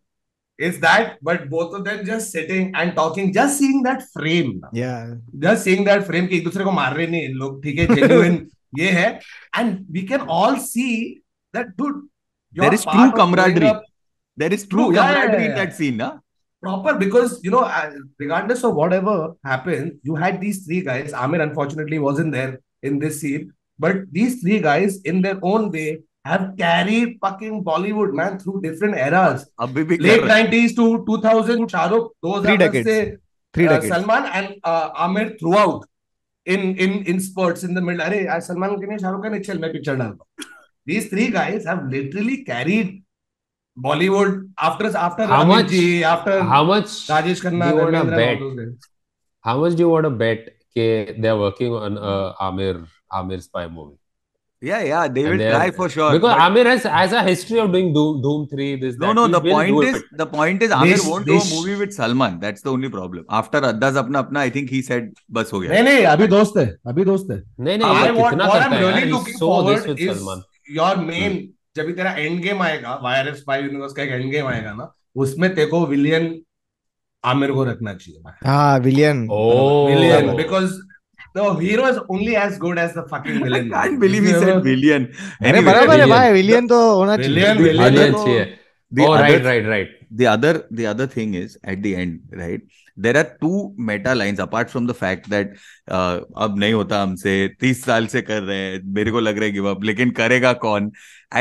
is that but both of them just sitting and talking just seeing that frame Yeah. just seeing that frame कि एक दूसरे को मार रहे नहीं लोग ठीक है genuine ये है and we can all see that dude. there is true camaraderie up, there is true camaraderie in that scene na? proper because you know uh, regardless of whatever happened you had these three guys aamir unfortunately wasn't there in this scene but these three guys in their own way have carried fucking Bollywood man through different eras. Late nineties to two thousand, Shahrukh, those three decades, se, three uh, decades. Uh, Salman and uh, Aamir throughout. In in in spurts in the middle के नहीं शाहरुख का नहीं चल मैं picture डालता these three guys have literally carried Bollywood after after How Amit much- ji, after How much Rajesh Khanna, do you wanna Dharmendra, bet? How much do you want to bet ke they're working on uh, Amir Amir spy movie? Yeah, yeah, they will try for sure. Because but- Amir has has a history of doing Doom Doom three. This no, that. no. He The point is, it. the point is, Amir This- won't do a movie with Salman. That's the only problem. After Addas apna apna, I think he said, "बस हो गया." नहीं नहीं अभी दोस्त है अभी दोस्त है नहीं नहीं I want what I'm really looking forward is Salman. your main जब भी तेरा एंड गेम आएगा वायरस स्पाई यूनिवर्स का एक एंड गेम आएगा ना उसमें तेरे को विलियन आमिर को रखना चाहिए Ah, villain. Oh, villain because the hero is only as good as the fucking villain. I can't believe he said villain. अरे बराबर है भाई विलियन तो होना चाहिए Villain, villain. चाहिए. the Oh, other right, right, right. the other the other thing is at the end right there are two meta lines apart from the fact that uh, अब नहीं होता हमसे तीस साल से कर रहे हैं मेरे को लग रहा है गिव अप लेकिन करेगा कौन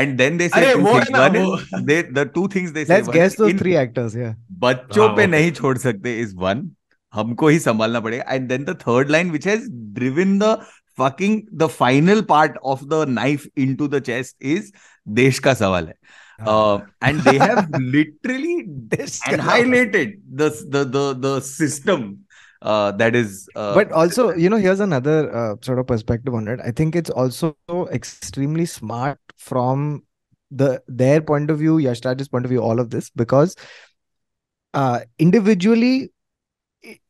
and then they say अरे two वो है things. ना One is- वो they the two things they say Let's guess those three actors. Yeah. बच्चों हाँ, पे नहीं छोड़ सकते इज़ वन हमको ही संभालना पड़ेगा and then the third line which has driven the fucking the final part of the knife into the chest is देश का सवाल है and they have literally annihilated the the the the system uh, that is uh, but also you know here's another uh, sort of perspective on it i think it's also extremely smart from the their point of view, Yashraj's point of view, all of this because uh individually i-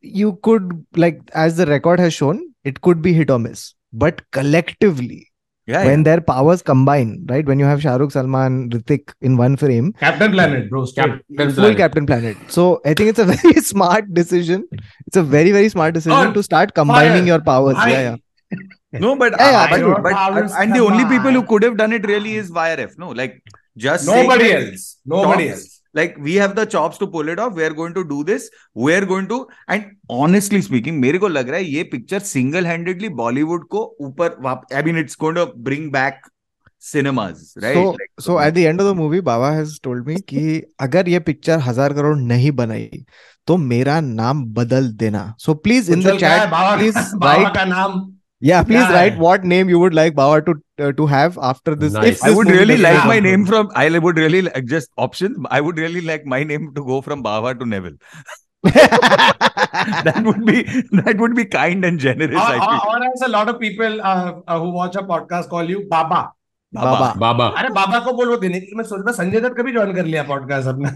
you could like as the record has shown, it could be hit or miss. But collectively, Yeah, when yeah. their powers combine, right? When you have Shah Rukh, Salman, Hrithik in one frame, Captain Planet, bro. straight. Captain full Planet. Captain Planet. So I think it's a very smart decision. It's a very very smart decision Oh, to start combining fire. your powers. Why? Yeah, yeah. No, but, Yeah, yeah, I- but- but, powers and the only people who could have done it really is YRF. No, like just Nobody that- else. Nobody Chops. else. Like we have the chops to pull it off we're going to do this we're going to and honestly speaking मेरे को लग रहा है ये picture single handedly Bollywood को ऊपर I mean it's going to bring back cinemas right So Like, so at the end of the movie, Baba has told me कि अगर ये पिक्चर हज़ार करोड़ नहीं बनाई तो मेरा नाम बदल देना. So please in the चल क्या है, chat, Baba please Baba write का नाम yeah, please क्या write है? what name you would like Baba to uh, to have after this. Nice. if I this would movie really doesn't like happen. my name from I would really like just options I would really like my name to go from Bava to Neville that would be that would be kind and generous or, I or, feel or else a lot of people uh, uh, who watch a podcast call you Baba. Baba. Baba. अरे बाबा को बोलो देने की मैं सोच रहा संजय दत्त कभी join कर लिया पॉडकास्ट अपना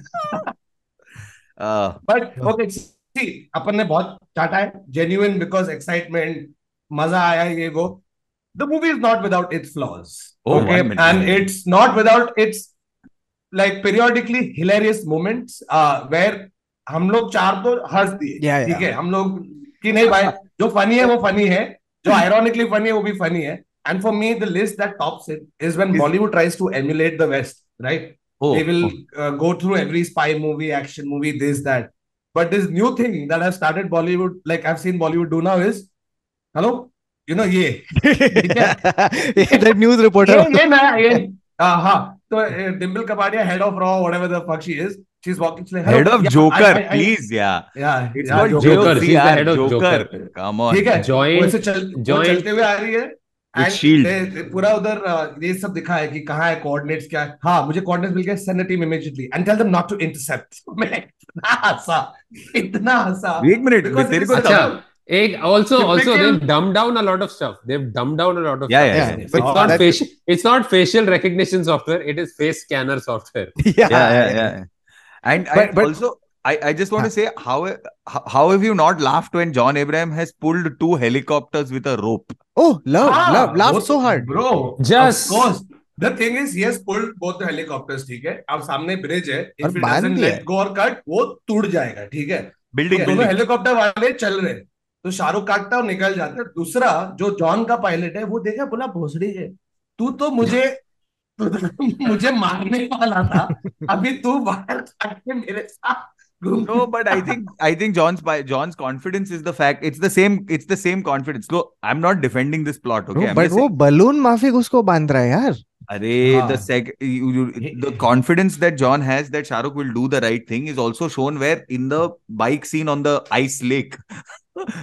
uh, बट ओके सी अपन ने बहुत चाटा है जेन्युइन बिकॉज एक्साइटमेंट मज़ा आया ये वो the movie is not without its flaws okay and it's not without its like periodically hilarious moments where हम लोग चार तो हंस दिए ठीक yeah. है हम लोग कि नहीं भाई जो फनी है वो फनी है जो आयरॉनिकली फनी है वो भी फनी है and for me the list that tops it is when Bollywood tries to emulate the west right oh, they will oh. uh, go through every spy movie, action movie, this, that. But this new thing that I've started Bollywood, like I've seen Bollywood do know, ये yeah, that news reporter. ये ये ये uh, हाँ तो Dimple Kapadia Raw whatever the fuck she is she's walking she's like, head of yeah, Joker I- I- I- please yeah yeah it's yeah, called Joker. She's the head of Joker Joker. come on ठीक है ऐसे चल वो चलते हुए आ रही है पूरा उधर uh, ये सब दिखा है कि कहाँ है कोऑर्डिनेट्स क्या है हाँ मुझे कोऑर्डिनेट्स मिल गए send team immediately and tell them not to intercept मैं इतना हंसा इतना हंसा एक मिनट तेरे को अच्छा such एक also also Typical- they've dumbed down a lot of stuff they've dumbed down a lot of Yeah, stuff yeah, Yeah, yeah. but it's not that- facial it's not facial recognition software it is face scanner software yeah, yeah, yeah, yeah. And, But- and but- also, I, I just want to say, how how how have you not laughed when John Abraham has pulled two helicopters with a rope? Oh, love, हाँ, love, वो laughed तो- so hard. bro Just- of course the thing is he has pulled both the helicopters ठीक है अब सामने bridge है और if he बांध doesn't दिया let go or cut वो टूट जाएगा ठीक है Building, दोनों building. हेलीकॉप्टर वाले चल रहे हैं तो शाहरुख काटता और निकल जाता है दूसरा जो जॉन का पायलट है वो देखा बोला भोसड़ी है तू तो मुझे तो मुझे मारने वाला था अभी तू बाहर काट मेरे साथ No, but I think I think John's by John's confidence is the fact. It's the same. It's the same confidence. So I'm not defending this plot. Okay, I'm but वो बलून माफिक उसको बाँध रहा है यार. अरे हाँ. the sec you, you, the confidence that John has that Shahrukh will do the right thing is also shown where in the bike scene on the ice lake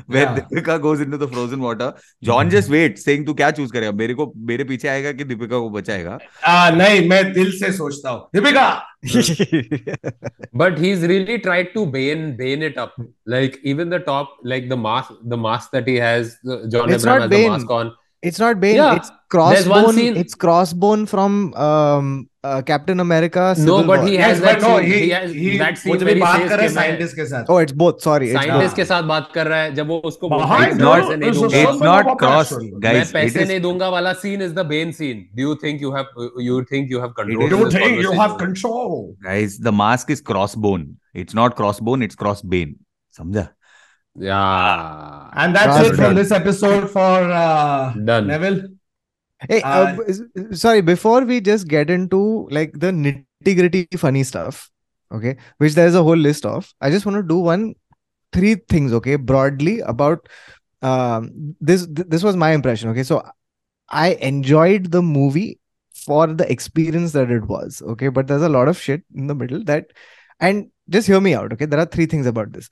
where Yeah. Deepika goes into the frozen water. John just waits saying तू क्या choose करेगा मेरे को मेरे पीछे आएगा कि दीपिका को बचाएगा आ, नहीं मैं दिल से सोचता हूँ Deepika but he's really tried to bane bane it up like even the top like the mask the mask that he has the- john It's abraham has the mask on It's not Bane. Yeah. It's There's one Crossbone. scene- It's Crossbone from um, uh, Captain America. no Civil but War. he Yes, has but that no, scene, he, he has he, that वो scene जब where ये he बात says कर रहा है कि मैं scientist के साथ Oh, it's both. Sorry, it's scientist both. के साथ बात कर रहा है जब वो उसको बोलता हाँ, है कि no, मैं पैसे नहीं it's दूंगा it's so- not so- cross so- guys मैं it पैसे is नहीं दूंगा वाला scene is the Bane scene. Do you think you have you think you have control? is- you in this think you have conversation? control guys the mask is crossbone it's not crossbone it's crossbane समझा Yeah. and that's Cross it from Bane. this episode for uh, Done. Neville Hey, Uh, uh, sorry. Before we just get into like the nitty gritty funny stuff, okay, which there's a whole list of. I just want to do one, three things, okay, broadly about um this. th- This was my impression. Okay, so I enjoyed the movie for the experience that it was. Okay, but there's a lot of shit in the middle that, and just hear me out. Okay, there are three things about this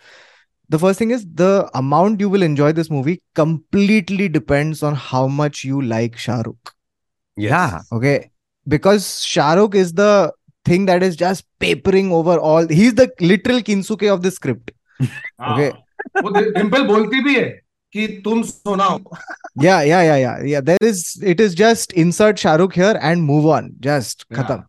the first thing is the amount you will enjoy this movie completely depends on how much you like Shahrukh. Yeah. Okay. Because Shahrukh is the thing that is just papering over all. He's the literal Kintsugi of the script. okay. Ah. वो डिम्पल बोलती भी है कि तुम yeah. या या या या या there is it is just insert Shahrukh here खत्म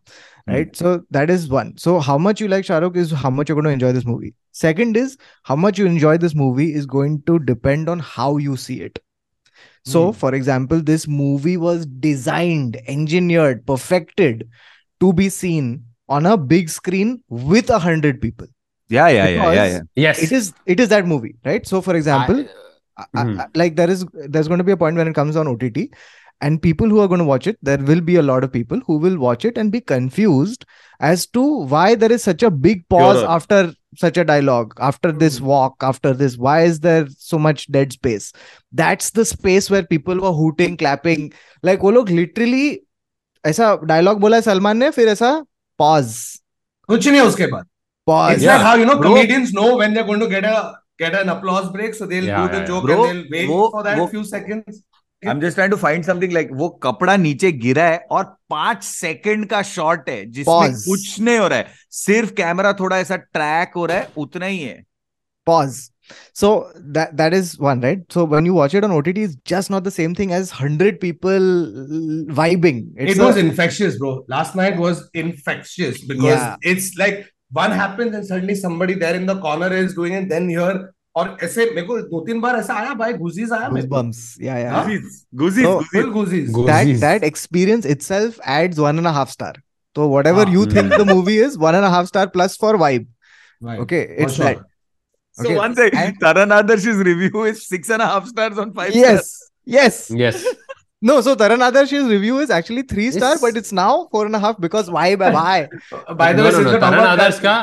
khatam right so that is one so how much you like shahrukh is how much you're going to enjoy this movie second is how much you enjoy this movie is going to depend on how you see it so Hmm. for example this movie was designed engineered perfected to be seen on a big screen with a hundred people Yeah, yeah, yeah, yeah, yeah. Yes. it is it is that movie right so for example I- I- I- Mhm. I- like there is there's going to be a point when it comes on OTT and people who are going to watch it there will be a lot of people who will watch it and be confused as to why there is such a big pause Pure. after such a dialogue after this Mhm. walk after this why is there so much dead space that's the space where people were hooting clapping like वो लोग literally ऐसा dialogue बोला है सलमान ने फिर ऐसा pause कुछ नहीं है उसके बाद pause It's Yeah. like how you know Bro. comedians know when they're going to get a get an applause break, so they'll Yeah, do the yeah, joke Bro, and they'll wait वो- for that वो- few seconds. I'm just trying to find something like वो कपड़ा नीचे गिरा है और पाँच second का शॉट है जिसमें कुछ नहीं हो रहा है सिर्फ़ कैमरा थोड़ा ऐसा ट्रैक हो रहा है उतना ही है pause so that that is one right so when you watch it on ott it's just not the same thing as 100 people vibing it's it was a- infectious, bro. Last night was infectious because Yeah. it's like one happens and suddenly somebody there in the corner is doing it, then here और ऐसे मेरे को दो तीन बार ऐसा आया भाई गुजीज आया मेरे बम्स या या गुजीज गुजीज गुजीज गुजीज that that experience itself adds one and half star तो whatever you think the movie is one and half star plus for vibe okay it's that So okay. one second, and, Taran Adarsh's review is six and a half stars on five. Yes, yes, yes. No, so Taran Adarsh's review is actually three star, yes. but it's now four and a half because why? Why? By the way, no, no, no. Taran Adarsh ka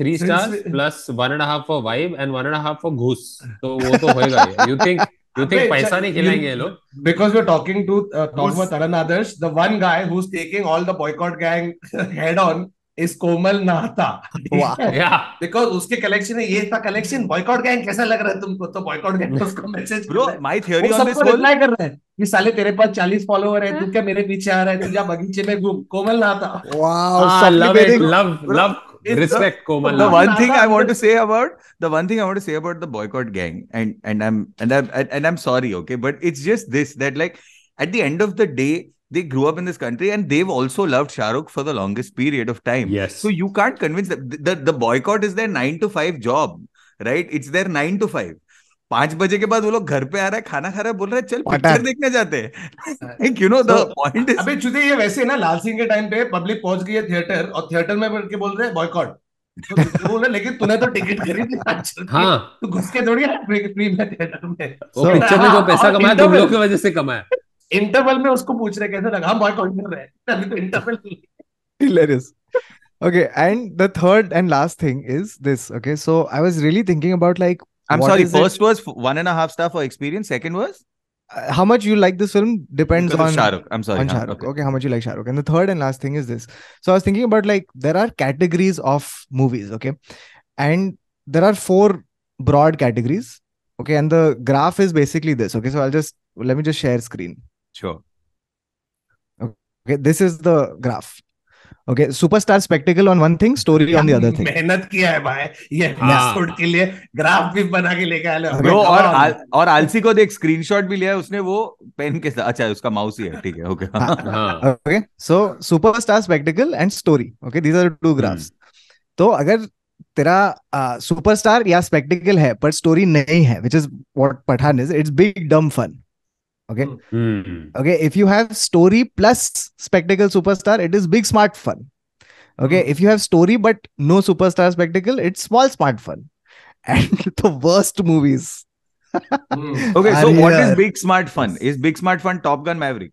plus one and a half for vibe and one and a half for goose. तो वो तो होएगा ही. You think you think Wait, नहीं you- खिलाएँगे लोग? Because we're talking to uh, talking about Taran Adarsh, the one guy who's taking all the boycott gang head on is Komal Nahata. Wow. Yeah. Because उसके collection में ये था collection boycott gang कैसा लग रहा है तुमको तो बॉयकॉट गैंग को उसको message Bro, my theory on this whole reply कर रहा है कि साले तेरे पास 40 फॉलोवर है तू क्या मेरे पीछे आ रहा है तू जा बगीचे में घूम कोमल नहाता wow Ah, love it. Love, love, respect, Komal. the one thing I want to say about the one thing I want to say about the boycott gang, and and I'm and I'm and, and I'm sorry, okay, but it's just this that like at the end of the day, they grew up in this country and they've also loved Shah Rukh for the longest period of time. Yes. So you can't convince them. The, the, the boycott is their nine to five job, right? It's their nine to five. पाँच बजे के बाद वो लोग घर पे आ रहा है खाना खा रहा है बोल रहा है चल पिक्चर देखने जाते हैं। The So, point is अबे चुते ये वैसे ना लाल सिंह के टाइम पे पब्लिक पहुँच गई है थिएटर और थिएटर में बैठ के बोल रहे हैं बॉयकॉट तो बोल रहे लेकिन तूने तो टिकट खरीदी चल के। हाँ। तू घुस के थोड़ी फ्री फ्री में थिएटर में. वो पिक्चर में जो पैसा कमाया तुम लोग की वजह से कमाया। इंटरवल में उसको पूछ रहे कैसे लगा? हम बॉयकॉट कर रहे हैं। अभी तो interval hilarious. Okay and the third and last thing is this okay? So i was really thinking about like I'm what sorry is it- first was one and a half star for experience second was uh, how much you like this film depends because on Shah Rukh I'm sorry on huh, Shah Rukh. okay. Okay. how much you like Shah Rukh. And the third and last thing is this. So I was thinking about like there are categories of movies, okay, and there are four broad categories, okay, and the graph is basically this. Okay, so I'll just let me just share screen. sure Okay, this is the graph. Okay, superstar spectacle on one thing, story on the other thing. मेहनत किया है भाई ये हाँ। Episode के लिए graph भी बना के लेके आए Okay, ब्रो और. आल, और आलसी को देख स्क्रीनशॉट भी लिया है उसने वो पेन के साथ अच्छा उसका माउस ही है ठीक है ओके हाँ so superstar spectacle and story. Okay, these are the two graphs. तो अगर तेरा सुपरस्टार या स्पेक्टिकल है पर स्टोरी नहीं है which is what Pathaan is it's big dumb fun Okay. Mm. Okay. If you have story plus spectacle superstar, it is big smart fun. Okay. Mm. If you have story but no superstar spectacle, it's small smart fun. And the worst movies. mm. Okay. So, what is big smart fun? Is big smart fun Top Gun Maverick?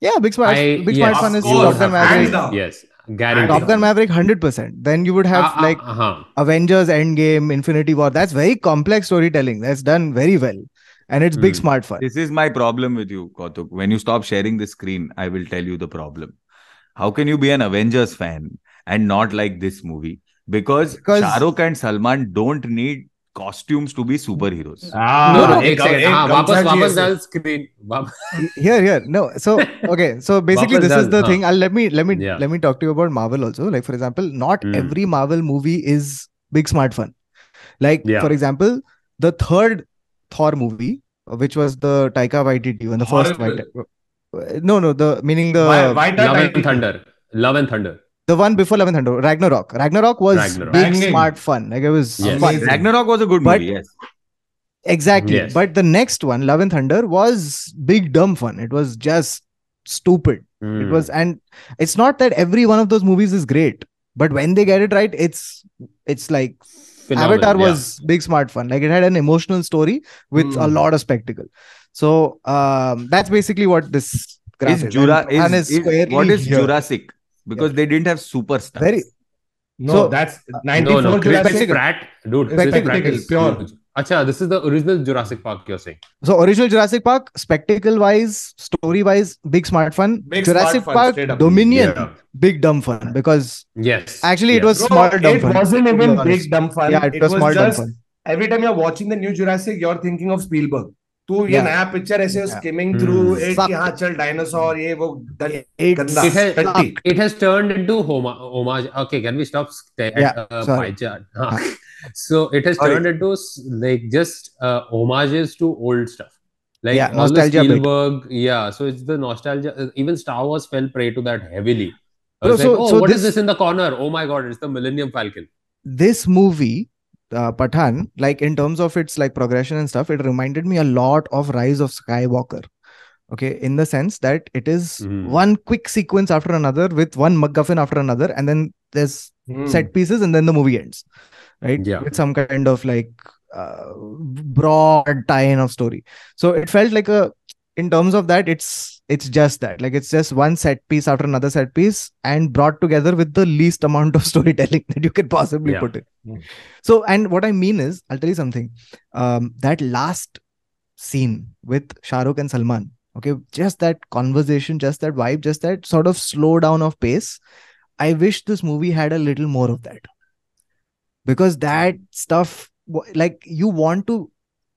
Yeah. Big smart, I, big yes, smart fun is Top Gun Maverick. Yes. Guaranteed. Top Gun Maverick, hundred percent. Then you would have uh, uh like uh, uh-huh. Avengers, Endgame, Infinity War. That's very complex storytelling. That's done very well and it's big Hmm. smart fun this is my problem with you Kautuk when you stop sharing the screen I will tell you the problem how can you be an Avengers fan and not like this movie because, Because- Shah Rukh and Salman don't need costumes to be superheroes Ah, no no एक- एक second एक हाँ वापस गमछा वापस चाहिए डाल screen वापस here here no so okay so basically Wapas this is dal, the huh. thing i'll let me let me Yeah. let me talk to you about marvel also like for example not Hmm. every marvel movie is big smart fun like Yeah. for example the third thor movie which was the Taika Waititi one, the first Horrible. Waititi. No, no, the meaning the Why- why Love Taika? and Thunder. Love and Thunder. the one before Love and Thunder, Ragnarok. Ragnarok was Ragnarok. big, Banging. smart fun. Like it was Yes. fun. Ragnarok was a good But- movie. Yes. Exactly. Yes. But the next one, Love and Thunder, was big dumb fun. It was just stupid. It Hmm. was, and it's not that every one of those movies is great, but when they get it right, it's it's like Phenomenal, Avatar yeah. was big smart fun. Like it had an emotional story with a Hmm. lot of spectacle. So um, that's basically what this graph Is is. Jura And Bhutan is, is- what is here. Jurassic? Because they didn't have superstars. Very No, So- that's 94 no, Chris Jurassic. Pratt, dude. Spectacle, Pratt is pure. Huge. Acha, this is the original Jurassic Park you're saying. so original Jurassic Park, spectacle wise, story wise, big smart fun. Big smart Jurassic fun, Park straight up. Dominion, Yeah. big dumb fun because Yes. actually it Yes. was Bro, small dumb it fun. wasn't to be even honest. big dumb fun. Yeah, it, was small dumb just fun. every time you're watching the new Jurassic, you're thinking of Spielberg. तू ये नया picture ऐसे skimming Hmm. through कि हाँ चल dinosaur ये वो गंदा It has- टट्टी It has turned into homa- homage. Okay, can we stop st- Yeah, at uh, sorry. pie chart? Huh. so it has turned into like just uh, homages to old stuff. Like Yeah, all the nostalgia bit. Spielberg, yeah. So it's the nostalgia. uh, Even Star Wars fell prey to that heavily. I was so- like, oh, so what this, is this in the corner? Oh my god, it's the Millennium Falcon. this movie uh, Pathan, like in terms of its like progression and stuff, it reminded me a lot of Rise of Skywalker. Okay, in the sense that it is Mhm. one quick sequence after another with one MacGuffin after another, and then there's Hmm. set pieces, and then the movie ends, right? Yeah. with some kind of like uh, broad tie-in of story. So it felt like a, in terms of that, it's it's just that, like it's just one set piece after another set piece, and brought together with the least amount of storytelling that you could possibly Yeah. put in. Mm. So, and what I mean is, I'll tell you something. Um, that last scene with Shah Rukh and Salman, okay, just that conversation, just that vibe, just that sort of slow down of pace. I wish this movie had a little more of that because that stuff, like you want to,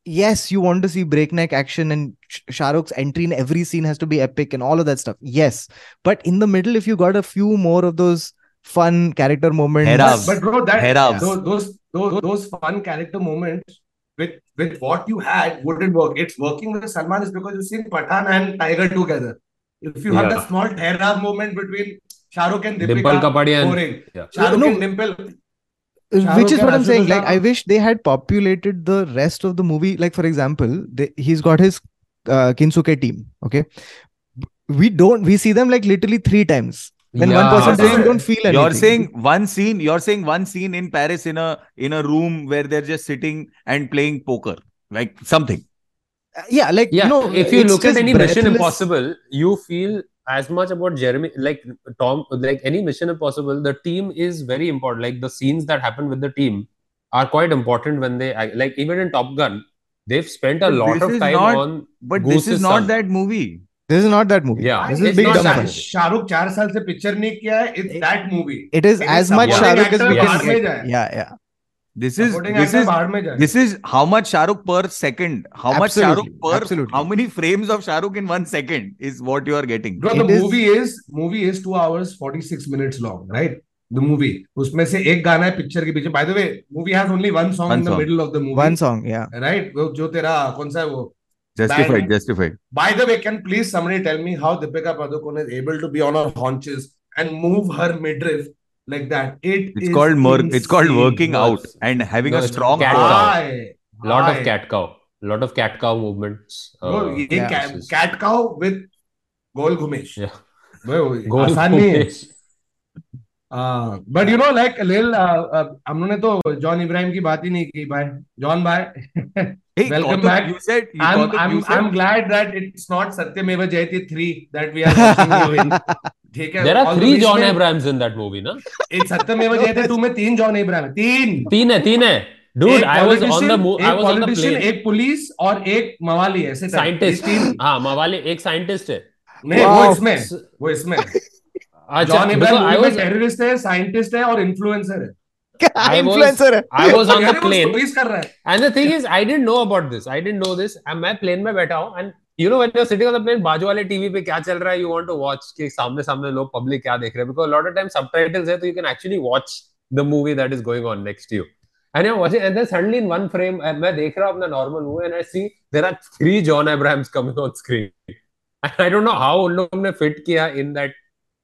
yes, you want to see breakneck action and Sh- Shah Rukh's entry in every scene has to be epic and all of that stuff. Yes, but in the middle, if you got a few more of those fun character moments, Heras. But bro, that Heras. those, those those those fun character moments with with what you had wouldn't work. It's working with Salman is because you've seen Pathan and Tiger together. If you have Yeah. that small Tehran moment between Shah Rukh and Dimple Deepika, Kapadi and boring. yeah. Shah Rukh No, and Dimple. Shah which Rukh is what I'm saying. Like, I wish they had populated the rest of the movie. Like, for example, they, he's got his uh, Kintsugi team. Okay, we don't we see them like literally three times. When Yeah. one person Saying- doesn't, don't feel anything. You're saying one scene. You're saying one scene in Paris in a in a room where they're just sitting and playing poker, like something. Uh, yeah, like Yeah, you know, if you look at just any Mission. Impossible, you feel as much about Jeremy, like Tom, like any Mission Impossible, the team is very important. Like the scenes that happen with the team are quite important when they act. Like even in Top Gun, they've spent a But lot this of is time not- on. But Goose this is is not son. that movie. This is not that movie. Yeah, this it's is big not dumb that fun. movie. Shahrukh चार साल से picture नहीं किया है it's that movie It is It as is much Shah supporting Rukh as we actor can बाहर में get. जाए। Yeah, yeah. This is this is this is how much Shahrukh per second. How absolutely, much Shahrukh per absolutely. how many frames of Shahrukh in one second is what you are getting. Bro, the is- movie is movie is two hours forty six minutes long, right? The movie. उसमें से एक गाना है picture के पीछे. By the way, movie has only one song One in the song. middle of the movie. One song, yeah. right? वो जो तेरा कौन सा है वो? Justified, justified. By the way, can please somebody tell me how Deepika Padukone is able to be on her haunches and move her midriff like that? It It's is called mer- it's called insane. working No, out it's- and having no, a it's strong cat core. cow. Hi. lot of Hi. cat cow, lot of cat cow movements. Bro, Uh, ये yeah. cat, this is- cat cow with goal घुमेश Yeah. Bro, Goal आसान नहीं है But you know like lil हमने तो John Ibrahim की बात ही नहीं की भाई जॉन भाई welcome back you said I am glad that it's not Satyamev Jayate 3 that we are ठीक है? There are 3 John Abrahams in that movie ना एक सत्यमेव जयते 2 में तीन जॉन इब्राहिम तीन। तीन है तीन है। Dude I was on the I was on the plane एक पुलिस और एक मवाली ऐसे साइंटिस्ट हाँ मवाली एक साइंटिस्ट है। नहीं वो इसमें वो इसमें टेररिस्ट है साइंटिस्ट है और इन्फ्लुएंसर है। प्लेन में बैठा प्लेन बाजू वाले टीवी पे क्या चल रहा है यू टू वॉच सामने सामने लोग पब्लिक क्या देख रहे हैं? तो you can actually watch the movie that is going on next you मैं देख रहा हूँ उन लोगों ने किया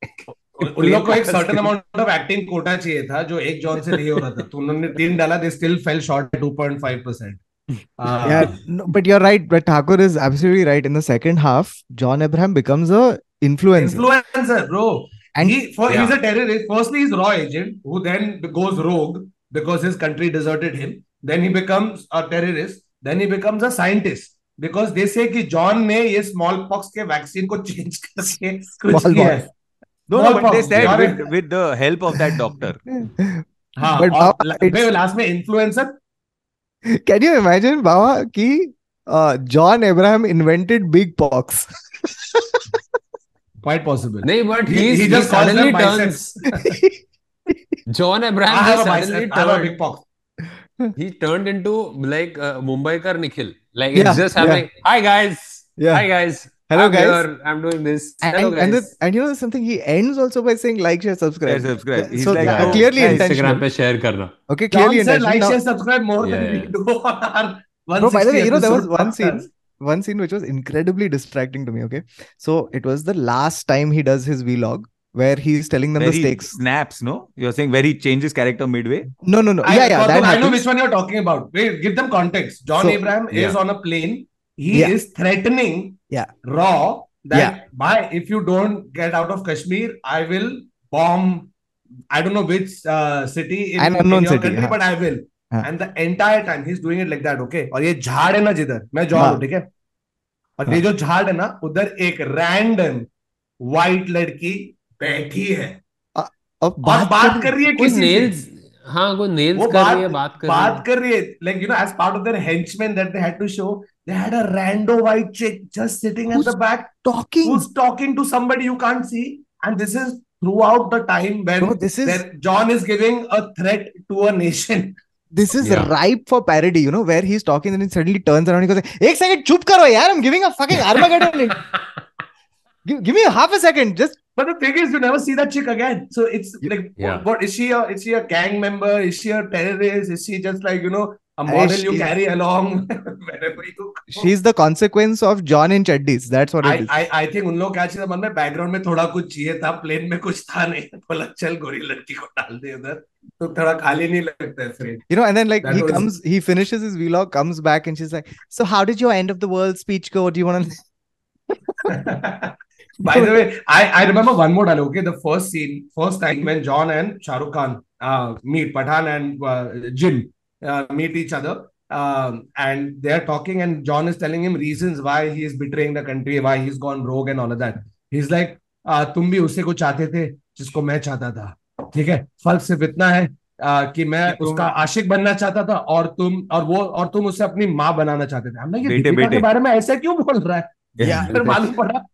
उन लोग को एक certain amount of acting quota चाहिए था जो एक जॉन से नहीं हो रहा था तो उन्होंने तीन डाला they still fell short 2.5 percent yeah, no, but you're right. But Thakur is absolutely right. In the second half, John Abraham becomes a influencer. influencer bro And- he for, yeah. he's a terrorist firstly he's raw agent who then goes rogue because his country deserted him then he becomes a terrorist then he becomes a scientist because they say कि John ने ये smallpox के vaccine को change करके कुछ Smallpox. किया है No, no, but they Smallpox. said John- with, with the help of that doctor. हाँ But और Baba, ला- it's- भाई लास्ट में influencer Can you imagine, Baba, ki uh, John Abraham invented big pox? quite possible नहीं, but he, he's, he he just calls suddenly them turns. biceps John I Abraham have just a suddenly bicep I have a turned. big pox He turned into like uh, Mumbaikar Nikhil. Like Yeah, it's just yeah. happening. Hi guys. Yeah. Hi guys. Hello, I'm guys. Here. I'm doing this. And, Hello and, guys. the, and you know something? He ends also by saying like, share, subscribe. Yeah, subscribe. He's so like, that- oh, clearly yeah, intentional. Instagram पे share करना. Okay, John clearly said intentional. like Now- share subscribe more Yeah, than we yeah. do on our Bro, by the way, 160 you know, there was episode one scene, podcast. one scene which was incredibly distracting to me. Okay, so it was the last time he does his vlog where he's telling them where the he stakes. snaps, no? You're saying where he changes character midway? No, no, no. I, yeah, yeah, that Kautuk, I know happens. which one you're talking about. Wait, give them context. John So- Abraham is Yeah. on a plane. He Yeah. is threatening Yeah. Raw that Yeah. by if you don't get out of Kashmir, I will bomb. I don't know which uh, city in, in your city, country, हाँ. but I will. हाँ. And the entire time he's doing it like that. Okay. और ये झाड़ है ना जिधर मैं John हाँ. हूँ ठीक है और ये जो झाड़ है ना उधर एक रैंडम वाइट लड़की बैठी है अब और बात कर रही है किसी से nails. हाँ कोई nails वो कर रही है बात बात कर बात है. कर रही है like you know as part of their henchmen that they had to show they had a rando white chick just sitting at the back talking. who's talking to somebody you can't see and this is throughout the time when Bro, this is that John is giving a threat to a nation this is Yeah. ripe for parody. You know, where he's talking and then he suddenly turns around and he goes, "Ek second, chup karo, yaar. I'm giving a fucking Armageddon. give, give me half a second. Just but the thing is you never see that chick again so it's like Yeah. what, what is she a is she a gang member is she a terrorist is she just like you know a model you carry along wherever you go she's the consequence of John in Chaddis. That's what I, it is. I, I think उन लोग क्या चाहिए मन में background में थोड़ा कुछ चाहिए था प्लेन में कुछ था नहीं बोला चल गोरी लड़की को डाल दे उधर तो थोड़ा खाली नहीं लगता है frame know, and then like That he was- comes, he finishes his vlog, comes back, and she's like, "So how did your end of the world speech go? Do you want to?" By the way, I, I remember one more dialogue. Okay, the first scene, first time when John and Shah Rukh Khan uh, meet, Pathan and uh, Jim uh, meet each other, um, and they're talking, and John is telling him reasons why he is betraying the country, why he's gone rogue, and all of that. He's like, uh, "तुम भी उसे को चाहते थे जिसको मैं चाहता था, ठीक है? फ़र्क सिर्फ़ इतना है uh, कि मैं उसका आशिक बनना चाहता था और तुम और वो और तुम उसे अपनी माँ बनाना चाहते थे। हमने ये बेटे, दीपिका के बारे में ऐसा क्यों बोल रहा है? फिर मालूम पड़ा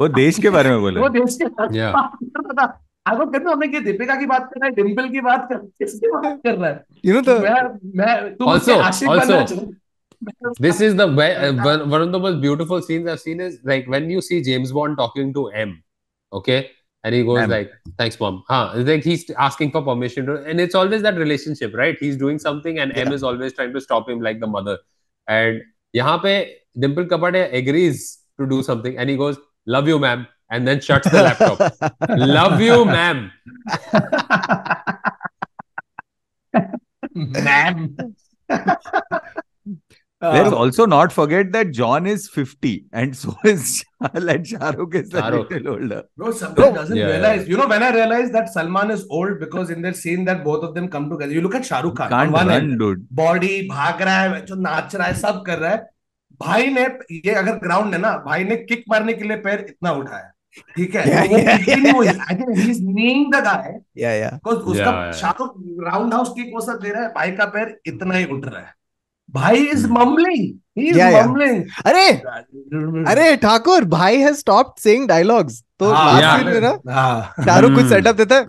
वो देश के बारे में बोला वो देश के बारे में आगो कहते हमने कि दीपिका की बात कर रहा है डिम्पल की बात कर किसकी बात कर रहा है You know the मैं मैं तुम Also- उसके आशिक also, This is the uh, one, one of the most beautiful scenes I've seen is like when you see James Bond talking to M, okay, and he goes M. like, "Thanks, mom." Huh? It's like he's asking for permission to, and it's always that relationship, right? He's doing something, and yeah. M is always trying to stop him, like the mother. And यहाँ पे Dimple Kapadia agrees to do something, and he goes, "Love you, ma'am," and then shuts the laptop. Love you, ma'am. Ma'am Let's Uh, also not forget that John is 50 and so is like Shah Rukh is a Shah Rukh. little older. Bro, somebody doesn't Yeah, realize. yeah. You know, when I realized that Salman is old because in their scene that both of them come together, you look at Shah Rukh Khan Can't one run, end, dude. Body भाग रहा है जो नाच रहा है सब कर रहा है भाई ने ये अगर ग्राउंड है ना भाई ने किक मारने के लिए पैर इतना उठाया ठीक है Yeah, तो वो yeah, ही हुई I think he is kneeing the guy yeah, yeah. Because उसका Yeah, yeah. Shahrukh round house kick वो सब दे रहा है भाई का पैर इतना ही उठ रहा है भाई is Hmm. Mumbling he is Yeah, yeah. Mumbling अरे अरे ठाकुर भाई has stopped saying dialogues. तो हाँ, yeah. में ना हाँ शाहरुख कुछ Hmm. सेटअप देता है.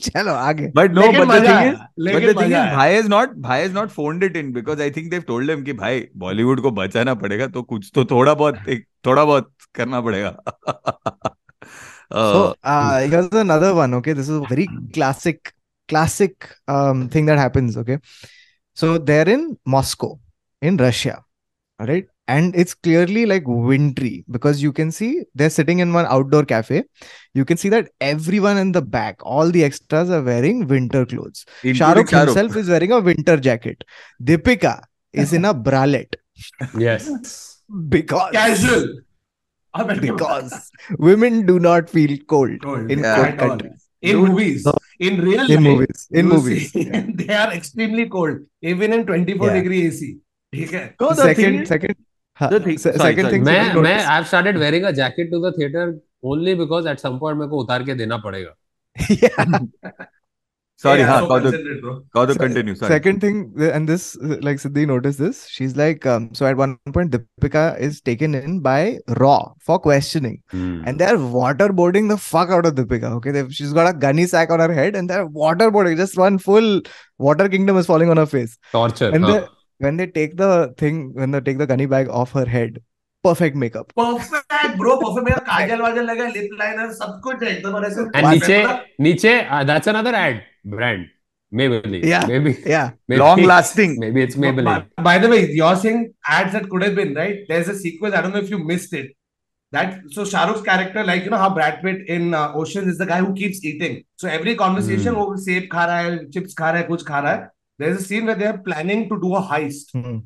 चलो आगे बट नो बट भाई इज़ नॉट भाई is not fond it in because I think they told him कि भाई बॉलीवुड को बचाना पड़ेगा तो कुछ तो थोड़ा बहुत एक थोड़ा बहुत करना पड़ेगा uh, so uh, another one okay this is a very classic classic um, thing that happens okay so they're in moscow in russia all right and it's clearly like wintry because you can see they're sitting in one outdoor cafe. You can see that everyone in the back, all the extras are wearing winter clothes. including Shahrukh Shah Rukh. himself is wearing a winter jacket. Deepika is in a bralette Yes. because Casual. अब बैठ के because women do not feel cold Cold. in Yeah. cold At all. countries. In Dude, movies, in real In life, movies, in you movies. see, they are extremely cold, even in 24 Yeah. degree AC. ठीक है? No, the thing second is- second huh, the thing- se- sorry, second sorry. thing मैं second मैं notice. I've started wearing a jacket to the theater only because at some point मेरे को उतार के देना पड़ेगा. yeah. Sorry, Yeah, huh, so Kauduk, considerate, bro. Kauduk, Se- continue. Sorry. Second thing, th- and this uh, like Siddhi noticed this. She's like, um, so at one point, Deepika is taken in by Raw for questioning, Hmm. and they're waterboarding the fuck out of Deepika. Okay, They've, she's got a gunny sack on her head, and they're waterboarding. Just one full water kingdom is falling on her face. Torture. And हाँ. the, when they take the thing, when they take the gunny bag off her head, perfect makeup. Perfect, bro. Perfect. मेरा काजल वाजल लगा, lip liner, सब कुछ है एकदम और ऐसे- And नीचे मतलब- नीचे uh, that's another ad brand. Maybelline. Yeah. Maybe. Yeah, maybe Long lasting. Maybe it's Maybelline. By, by the way, you're saying ads that could have been, right? There's a sequence, I don't know if you missed it. That so Shah Rukh's character, like you know how Brad Pitt in uh, Ocean is the guy who keeps eating. So every conversation, Hmm. वो सेब खा रहा है, chips खा रहा है, कुछ खा रहा है. There is scene way there planning to do at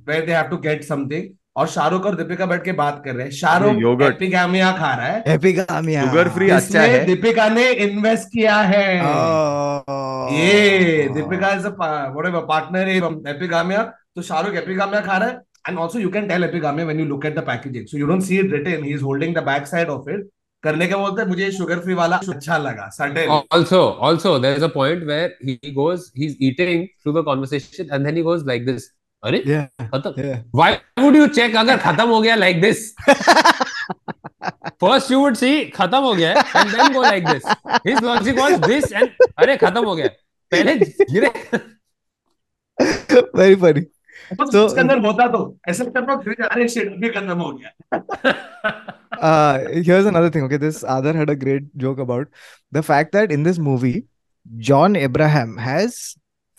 way they've to get something और शाहरुख और दीपिका बैठ के बात कर रहे हैं। शाहरुख एपिगामिया खा रहा है। एपिगामिया। शुगर फ्री अच्छा है। दीपिका ने इन्वेस्ट किया है। oh। ये Deepika is a partner Epigamia. तो शाहरुख एपिगामिया खा रहा है। And also you can tell Epigamia when you look at the packaging so you don't see it written he is holding the back side of it करने के बोलते मुझे sugar free वाला अच्छा लगा Sunday also also there is a point where he goes he is eating through the conversation and then he goes like this अरे खत्म। Why would you check अगर खत्म हो गया like this first you would see खत्म हो गया and then go like this his logic was this and अरे खत्म हो गया। पहले वेरी फनी तो उसके अंदर होता तो ऐसे करना फिर अरे shit अभी खत्म हो गया Uh, here's another thing. Okay, this Adar had a great joke about the fact that in this movie, John Abraham has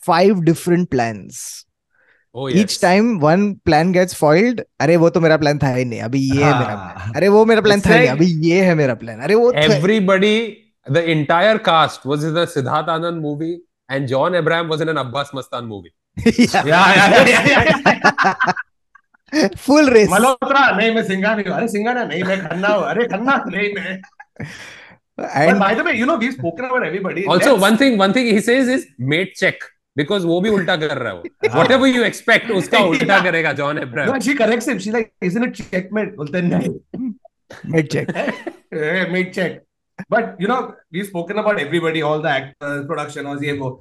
five different plans. Oh yes. Each time one plan gets foiled, अरे वो तो मेरा plan था ही नहीं अभी ये है मेरा plan. हाँ। अरे वो मेरा plan था ही नहीं अभी ये है मेरा plan. अरे वो Everybody, the entire cast was in the Siddharth Anand movie, and John Abraham was in an Abbas Mastan movie. Full race Malhotra नहीं मैं सिंगा नहीं अरे सिंघाना नहीं मैं खन्ना हूँ अरे खन्ना नहीं मैं And by the way, you know, we've spoken about everybody. Also, Let's... one thing, one thing he says is mate check. because वो भी उल्टा कर रहा है वो वॉट एवर यू एक्सपेक्ट उसका उल्टा करेगा John Abraham no she corrects him she like isn't it checkmate बोलते नहीं mate check mate check but you know we spoken about everybody all the actors production और ये वो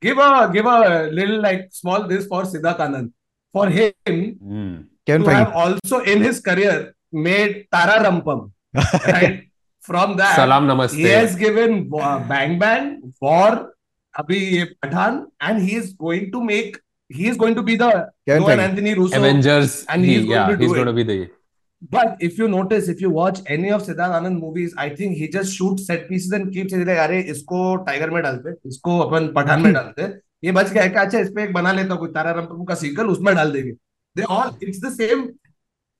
give a give a little like small this for Siddharth Anand. For him, mm. Kevin to have also in his career made Ta Ra Rum Pum, right? From that, Salam Namaste. He has given uh, Bang Bang, for Abhi Pathan and he is going to make. He is going to be the Kevin Anthony Russo Avengers. And he's he, going yeah, to he's it. going to be the But if you notice, if you watch any of Siddharth Anand movies, I think he just shoots set pieces and keeps it like, अरे इसको tiger में डालते, इसको अपन पठान में डालते, ये बच गया है कि अच्छा इस पे एक बना लेता हूँ कोई तारा रंपम का सीक्वल उसमें डाल देंगे. They all, it's the same,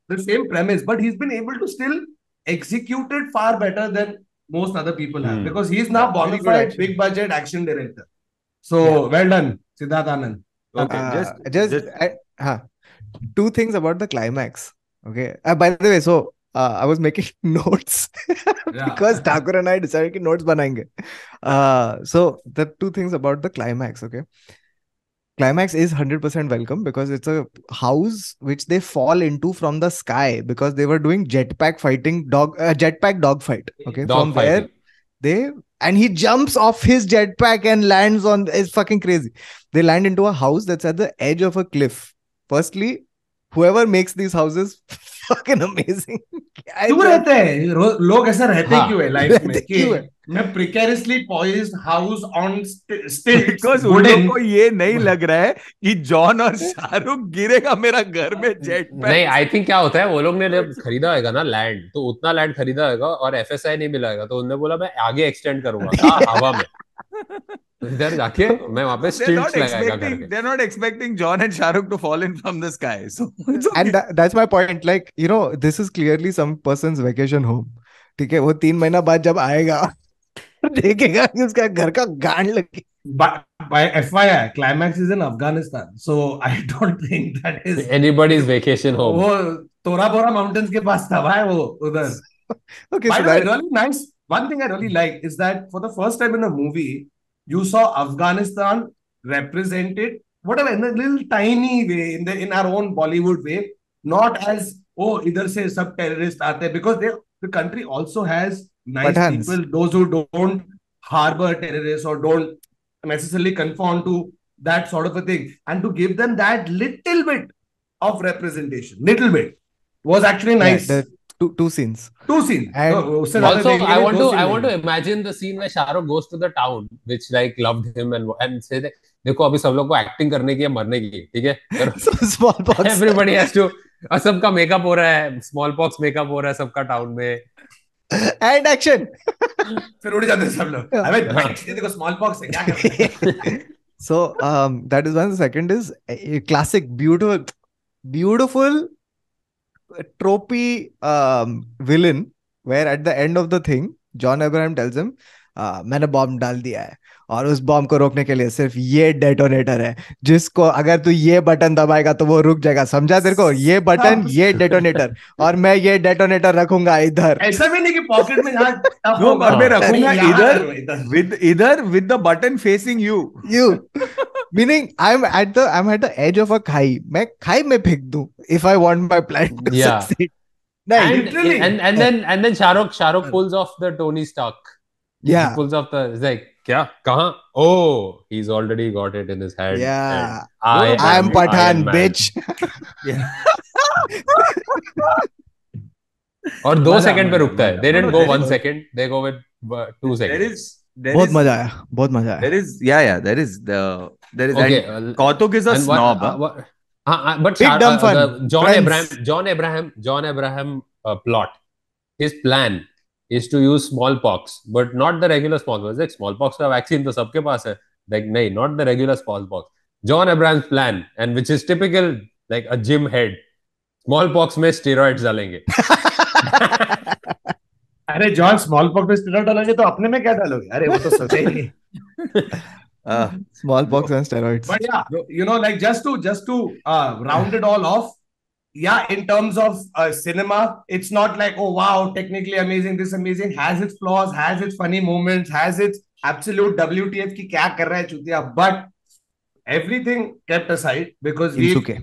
the same premise, but he's been able to still execute it far better than most other people have Hmm. because he's now bona fide big budget action director. So yeah. well done, Siddharth Anand. Okay, Uh, just, just, just I- huh. two things about the climax. Okay. Uh, by the way, so uh, I was making notes Yeah. because Thakur and I decided कि notes बनाएंगे. Uh, so the two things about the climax. Okay. Climax is 100% welcome because it's a house which they fall into from the sky because they were doing jetpack fighting dog uh, jetpack dog fight. Okay. Dog from there fighting. they and he jumps off his jetpack and lands on it's fucking crazy they land into a house that's at the edge of a cliff firstly whoever makes these houses fucking amazing. क्यों रहते हैं? लोग ऐसा रहते हाँ, क्यों है life में कि मैं precariously poised house on st- stilts because उन को ये नहीं लग रहा है कि जॉन और शाहरुख गिरेगा मेरा घर में जेट पैक नहीं आई थिंक क्या होता है वो लोग ने जब खरीदा होगा ना लैंड तो उतना लैंड खरीदा होगा और एफएसआई नहीं मिला होगा तो उन्होंने बोला मैं आगे एक्सटेंड करूँगा हवा में। तो इधर जाके मैं वहाँ पे स्टिल्ट्स लगाएगा करके they are not expecting John and Shahrukh to fall in from the sky so and that's my point like you know this is clearly some persons vacation home ठीक है वो तीन महीना बाद जब आएगा देखेगा कि उसका घर का गांड लगे by FYI, climax is in Afghanistan, so I don't think that is anybody's vacation home. वो Torabora mountains के पास था भाई वो उधर. Okay, by so that... really nice. One thing I really like is that for the first time in a movie, you saw Afghanistan represented whatever in a little tiny way in the in our own Bollywood way, not as oh either say sub terrorists aate hain," because they the country also has nice Pathans. people, those who don't harbor terrorists or don't necessarily conform to that sort of a thing, and to give them that little bit of representation, little bit was actually yeah, nice. the two two scenes. Two scenes. And no, also, I तो want to I want to imagine the scene where Shahrukh goes to the town, which like loved him and and say that. देखो अभी सब लोग को acting करने की है मरने की ठीक है? एवरीबॉडी हैज़ टू असम का मेकअप हो रहा है स्मॉल पॉक्स मेकअप हो रहा है सबका टाउन में। एंड एक्शन फिर उड़ जाते सब लोग। अबे देखो स्मॉल पॉक्स है क्या so that is one second is classic beautiful beautiful tropey um villain where at the end of the thing john abraham tells him uh, मैंने बॉम्ब डाल दिया है और उस बॉम्ब को रोकने के लिए सिर्फ़ ये डेटोनेटर है जिसको अगर तू ये बटन दबाएगा तो वो रुक जाएगा। समझा तेरे को? ये बटन ये डेटोनेटर और मैं ये डेटोनेटर रखूँगा इधर। ऐसा भी नहीं कि पॉकेट में No, मैं रखूँगा इधर विद इधर with the button facing you facing you. you meaning i'm at the i'm at the edge of a खाई मैं खाई में फेंक दूँ if i want my plan to Yeah. succeed नहीं and, literally. and and then and then Shahrukh Shahrukh pulls off the Tony Stark yeah he pulls off the it's like क्या कहाँ oh he's already got it in his hand Yeah. I am am pathan bitch और दो second पे रुकता है मज़ा। they didn't No, go there one is- second they go with uh, two There seconds is there बहुत मज़ा आया बहुत मज़ा आया there is yeah yeah there is the there is okay and uh, Kautuk is a and what- uh, what- uh, uh, but Big dumb uh, fun. the John Friends. Abraham John Abraham John Abraham uh, plot his plan is to use smallpox but not the regular smallpox like smallpox का vaccine तो सबके पास है like नहीं not the regular smallpox John Abraham's plan and which is typical like a gym head smallpox में steroids डालेंगे अरे John smallpox में steroid डालोगे तो अपने में क्या डालोगे अरे वो तो सोचे ही नहीं Uh, smallpox and steroids But yeah, you know, like just to just to uh, round it all off, yeah, in terms of uh, cinema, it's not like oh wow, technically amazing, this amazing, has its flaws, has its funny moments, has its absolute WTF की क्या कर रहा है चुतिया, but everything kept aside because we Kinsuke.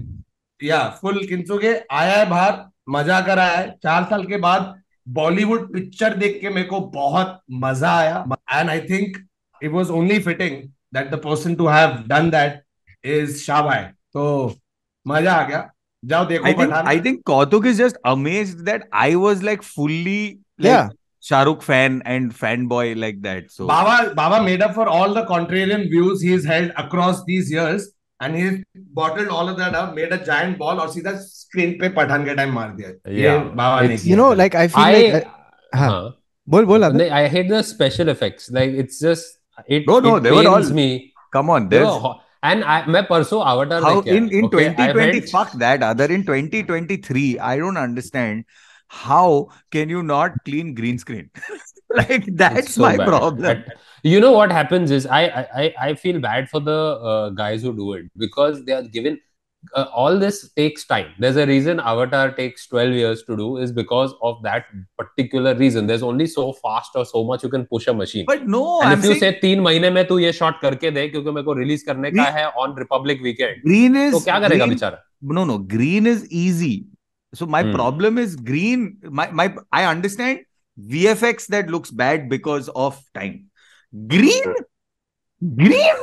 या full Kinsuke आया है बाहर मज़ा कर है चार साल के बाद बॉलीवुड पिक्चर देख के मेरे को बहुत मज़ा आया and I think it was only fitting that the person to have done that is Shabai. So, maja aa gaya. Jao dekho I think, I think Kautuk is just amazed that I was like fully like, yeah. Shahrukh fan and fanboy like that. So Baba Baba made up for all the contrarian views he's held across these years, and he bottled all of that up, made a giant ball, or see that screen pe Pathan ke time maar diya. Yeah, Baba it's, you know, like I feel I, like. Uh, huh. Bol, bol, I hate the special effects. Like it's just it, No, no, it they were pains all- me come on, there's No, and I, मैं परसों Avatar how देख के in आया, in okay? I 2020 went- fuck that other in 2023 I don't understand how can you not clean green screen like that's It's so my bad. problem At- you know what happens is I I I- I feel bad for the uh, guys who do it because they are given uh, all this takes time. There's a reason Avatar takes 12 years to do is because of that particular reason. There's only so fast or so much you can push a machine. but no And I'm if you saying say तीन महीने में तू ये shot करके दे क्योंकि मेरे को release करने का है on Republic weekend green is तो क्या करेगा बेचारा no no green is easy so my Hmm. problem is green my my i understand vfx that looks bad because of time green green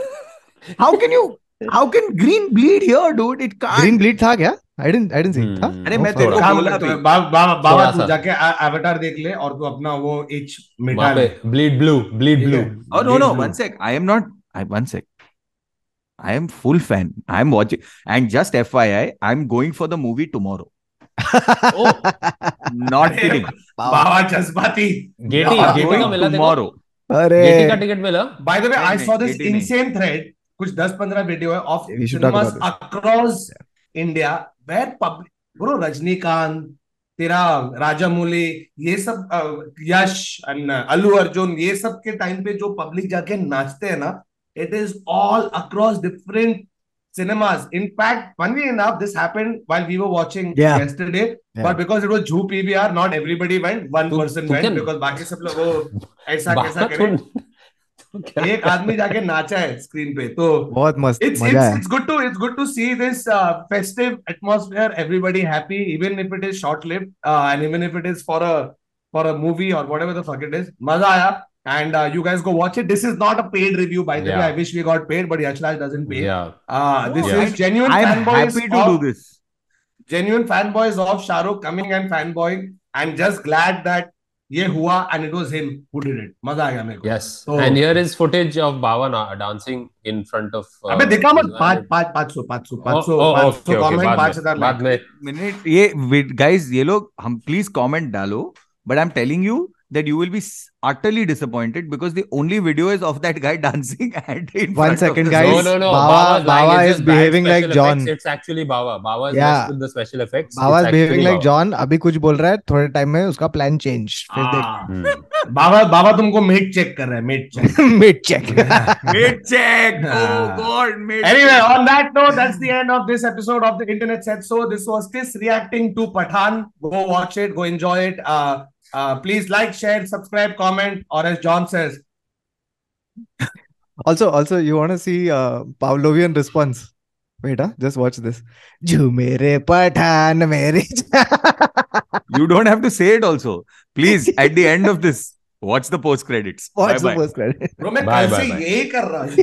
how can you how can green bleed here dude it can't green bleed था क्या I didn't I didn't see था अरे मैं तेरे को बोला तो बाबा बाबा तू जाके एवेटार देख ले और तू अपना वो इच मिटा ले ब्लीड ब्लू ब्लीड ब्लू और no no one sec I am not I one sec I am full fan. I am watching, and just FYI, I'm going for the movie tomorrow. oh, not kidding. Baba Jazbati. Getty, Getty का मिला tomorrow. अरे Getty का ticket मिला. By the way, I saw this insane thread. कुछ 10 15 video है of about across India where public bro Rajinikanth तेरा राजामौली ये सब अ, यश अल्लू अर्जुन ये सब के टाइम पे जो पब्लिक जाके नाचते हैं ना different cinemas in fact funny enough this happened while we were watching Yeah. yesterday Yeah. but because it was Zoo PVR not everybody went one तू- person तू went क्या- because बाकी सब लोग वो ऐसा कैसा करे तू- तू एक आदमी जाके नाचा है स्क्रीन पे तो बहुत मस्त इट्स मज़ा it's good to it's good to see this festive atmosphere everybody happy even if it is short live and even if it is for a for a movie और whatever the fuck it is मज़ा आया and you guys go watch it this is not a paid review by the way I wish we got paid but Yashraj doesn't pay this is genuine I am happy to do this genuine fanboys of Shahrukh coming and fanboy I am just glad that ये हुआ and it was him who did it मज़ा आ गया मेरे को। Yes and here is footage of बावन dancing in front of अबे देखा मत 5 5 500 500 500 500 कमेंट 5000 बाद में मिनट ये गाइस ये लोग हम प्लीज़ कमेंट डालो but I am telling you that you will be utterly disappointed because the only video is of that guy dancing and in One second, guys. no, no, no. Lying. Baba It's is behaving like special John. effects. It's actually Baba. Baba is Yeah. with the special effects. Baba It's behaving actually like Baba. John अभी कुछ बोल रहा है थोड़े time में उसका plan change फिर Hmm. बाबा बाबा तुमको मेट चेक कर रहा है मेट चेक देख mid check Mid check. Oh Ah. God, mid Anyway, on that note, that's the end of this episode of the Internet Said So. This was Tis reacting to Pathan. Go watch it, go enjoy it. Uh, uh, please like, share, subscribe, comment, or as John says, also also you want to see uh, Pavlovian response wait huh? just watch this जो मेरे पठान मेरे You don't have to say it also. Please, at the end of this, watch the post credits. watch bye the bye. post credit bro, मैं Bye, कल bye, से bye. यही कर रहा हूँ